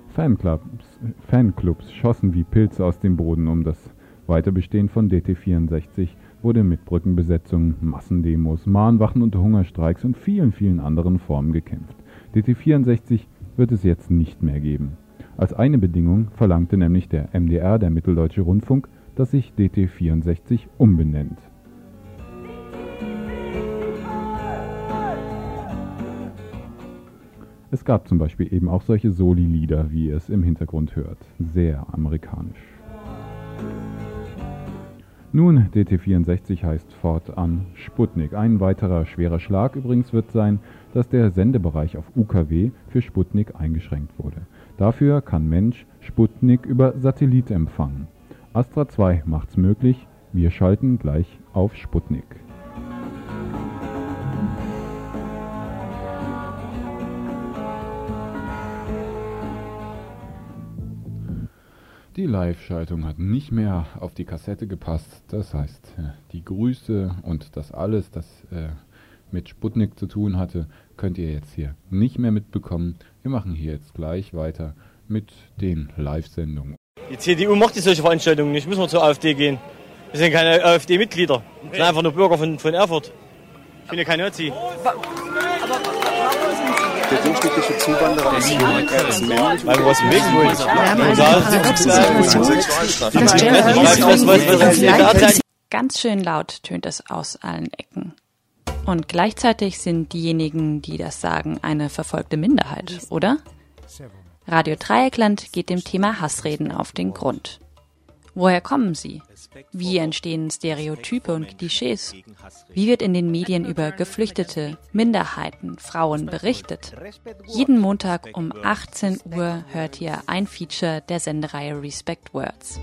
Fanclubs, Fanclubs schossen wie Pilze aus dem Boden um das Weiterbestehen von DT64 wurde mit Brückenbesetzungen, Massendemos, Mahnwachen und Hungerstreiks und vielen, vielen anderen Formen gekämpft. DT64 wird es jetzt nicht mehr geben. Als eine Bedingung verlangte nämlich der MDR, der Mitteldeutsche Rundfunk, dass sich DT64 umbenennt. Es gab zum Beispiel eben auch solche Soli-Lieder, wie ihr es im Hintergrund hört. Sehr amerikanisch. Nun, DT64 heißt fortan Sputnik. Ein weiterer schwerer Schlag übrigens wird sein, dass der Sendebereich auf UKW für Sputnik eingeschränkt wurde. Dafür kann Mensch Sputnik über Satellit empfangen. Astra 2 macht's möglich. Wir schalten gleich auf Sputnik. Die Live-Schaltung hat nicht mehr auf die Kassette gepasst. Das heißt, äh, die Grüße und das alles, das äh, mit Sputnik zu tun hatte, könnt ihr jetzt hier nicht mehr mitbekommen. Wir machen hier jetzt gleich weiter mit den Live-Sendungen. Die CDU macht die solche Veranstaltungen nicht, müssen wir zur AfD gehen. Wir sind keine AfD-Mitglieder, wir sind einfach nur Bürger von, von Erfurt. Ich bin ja kein Nazi. Der durchschnittliche Zuwanderer ist männlich. Weil wir was bewegen wollen. Wir haben eine Ganz schön laut tönt es aus allen Ecken. Und gleichzeitig sind diejenigen, die das sagen, eine verfolgte Minderheit, oder? Radio Dreieckland geht dem Thema Hassreden auf den Grund. Woher kommen sie? Wie entstehen Stereotype und Klischees? Wie wird in den Medien über Geflüchtete, Minderheiten, Frauen berichtet? Jeden Montag um 18 Uhr hört ihr ein Feature der Sendereihe Respect Words.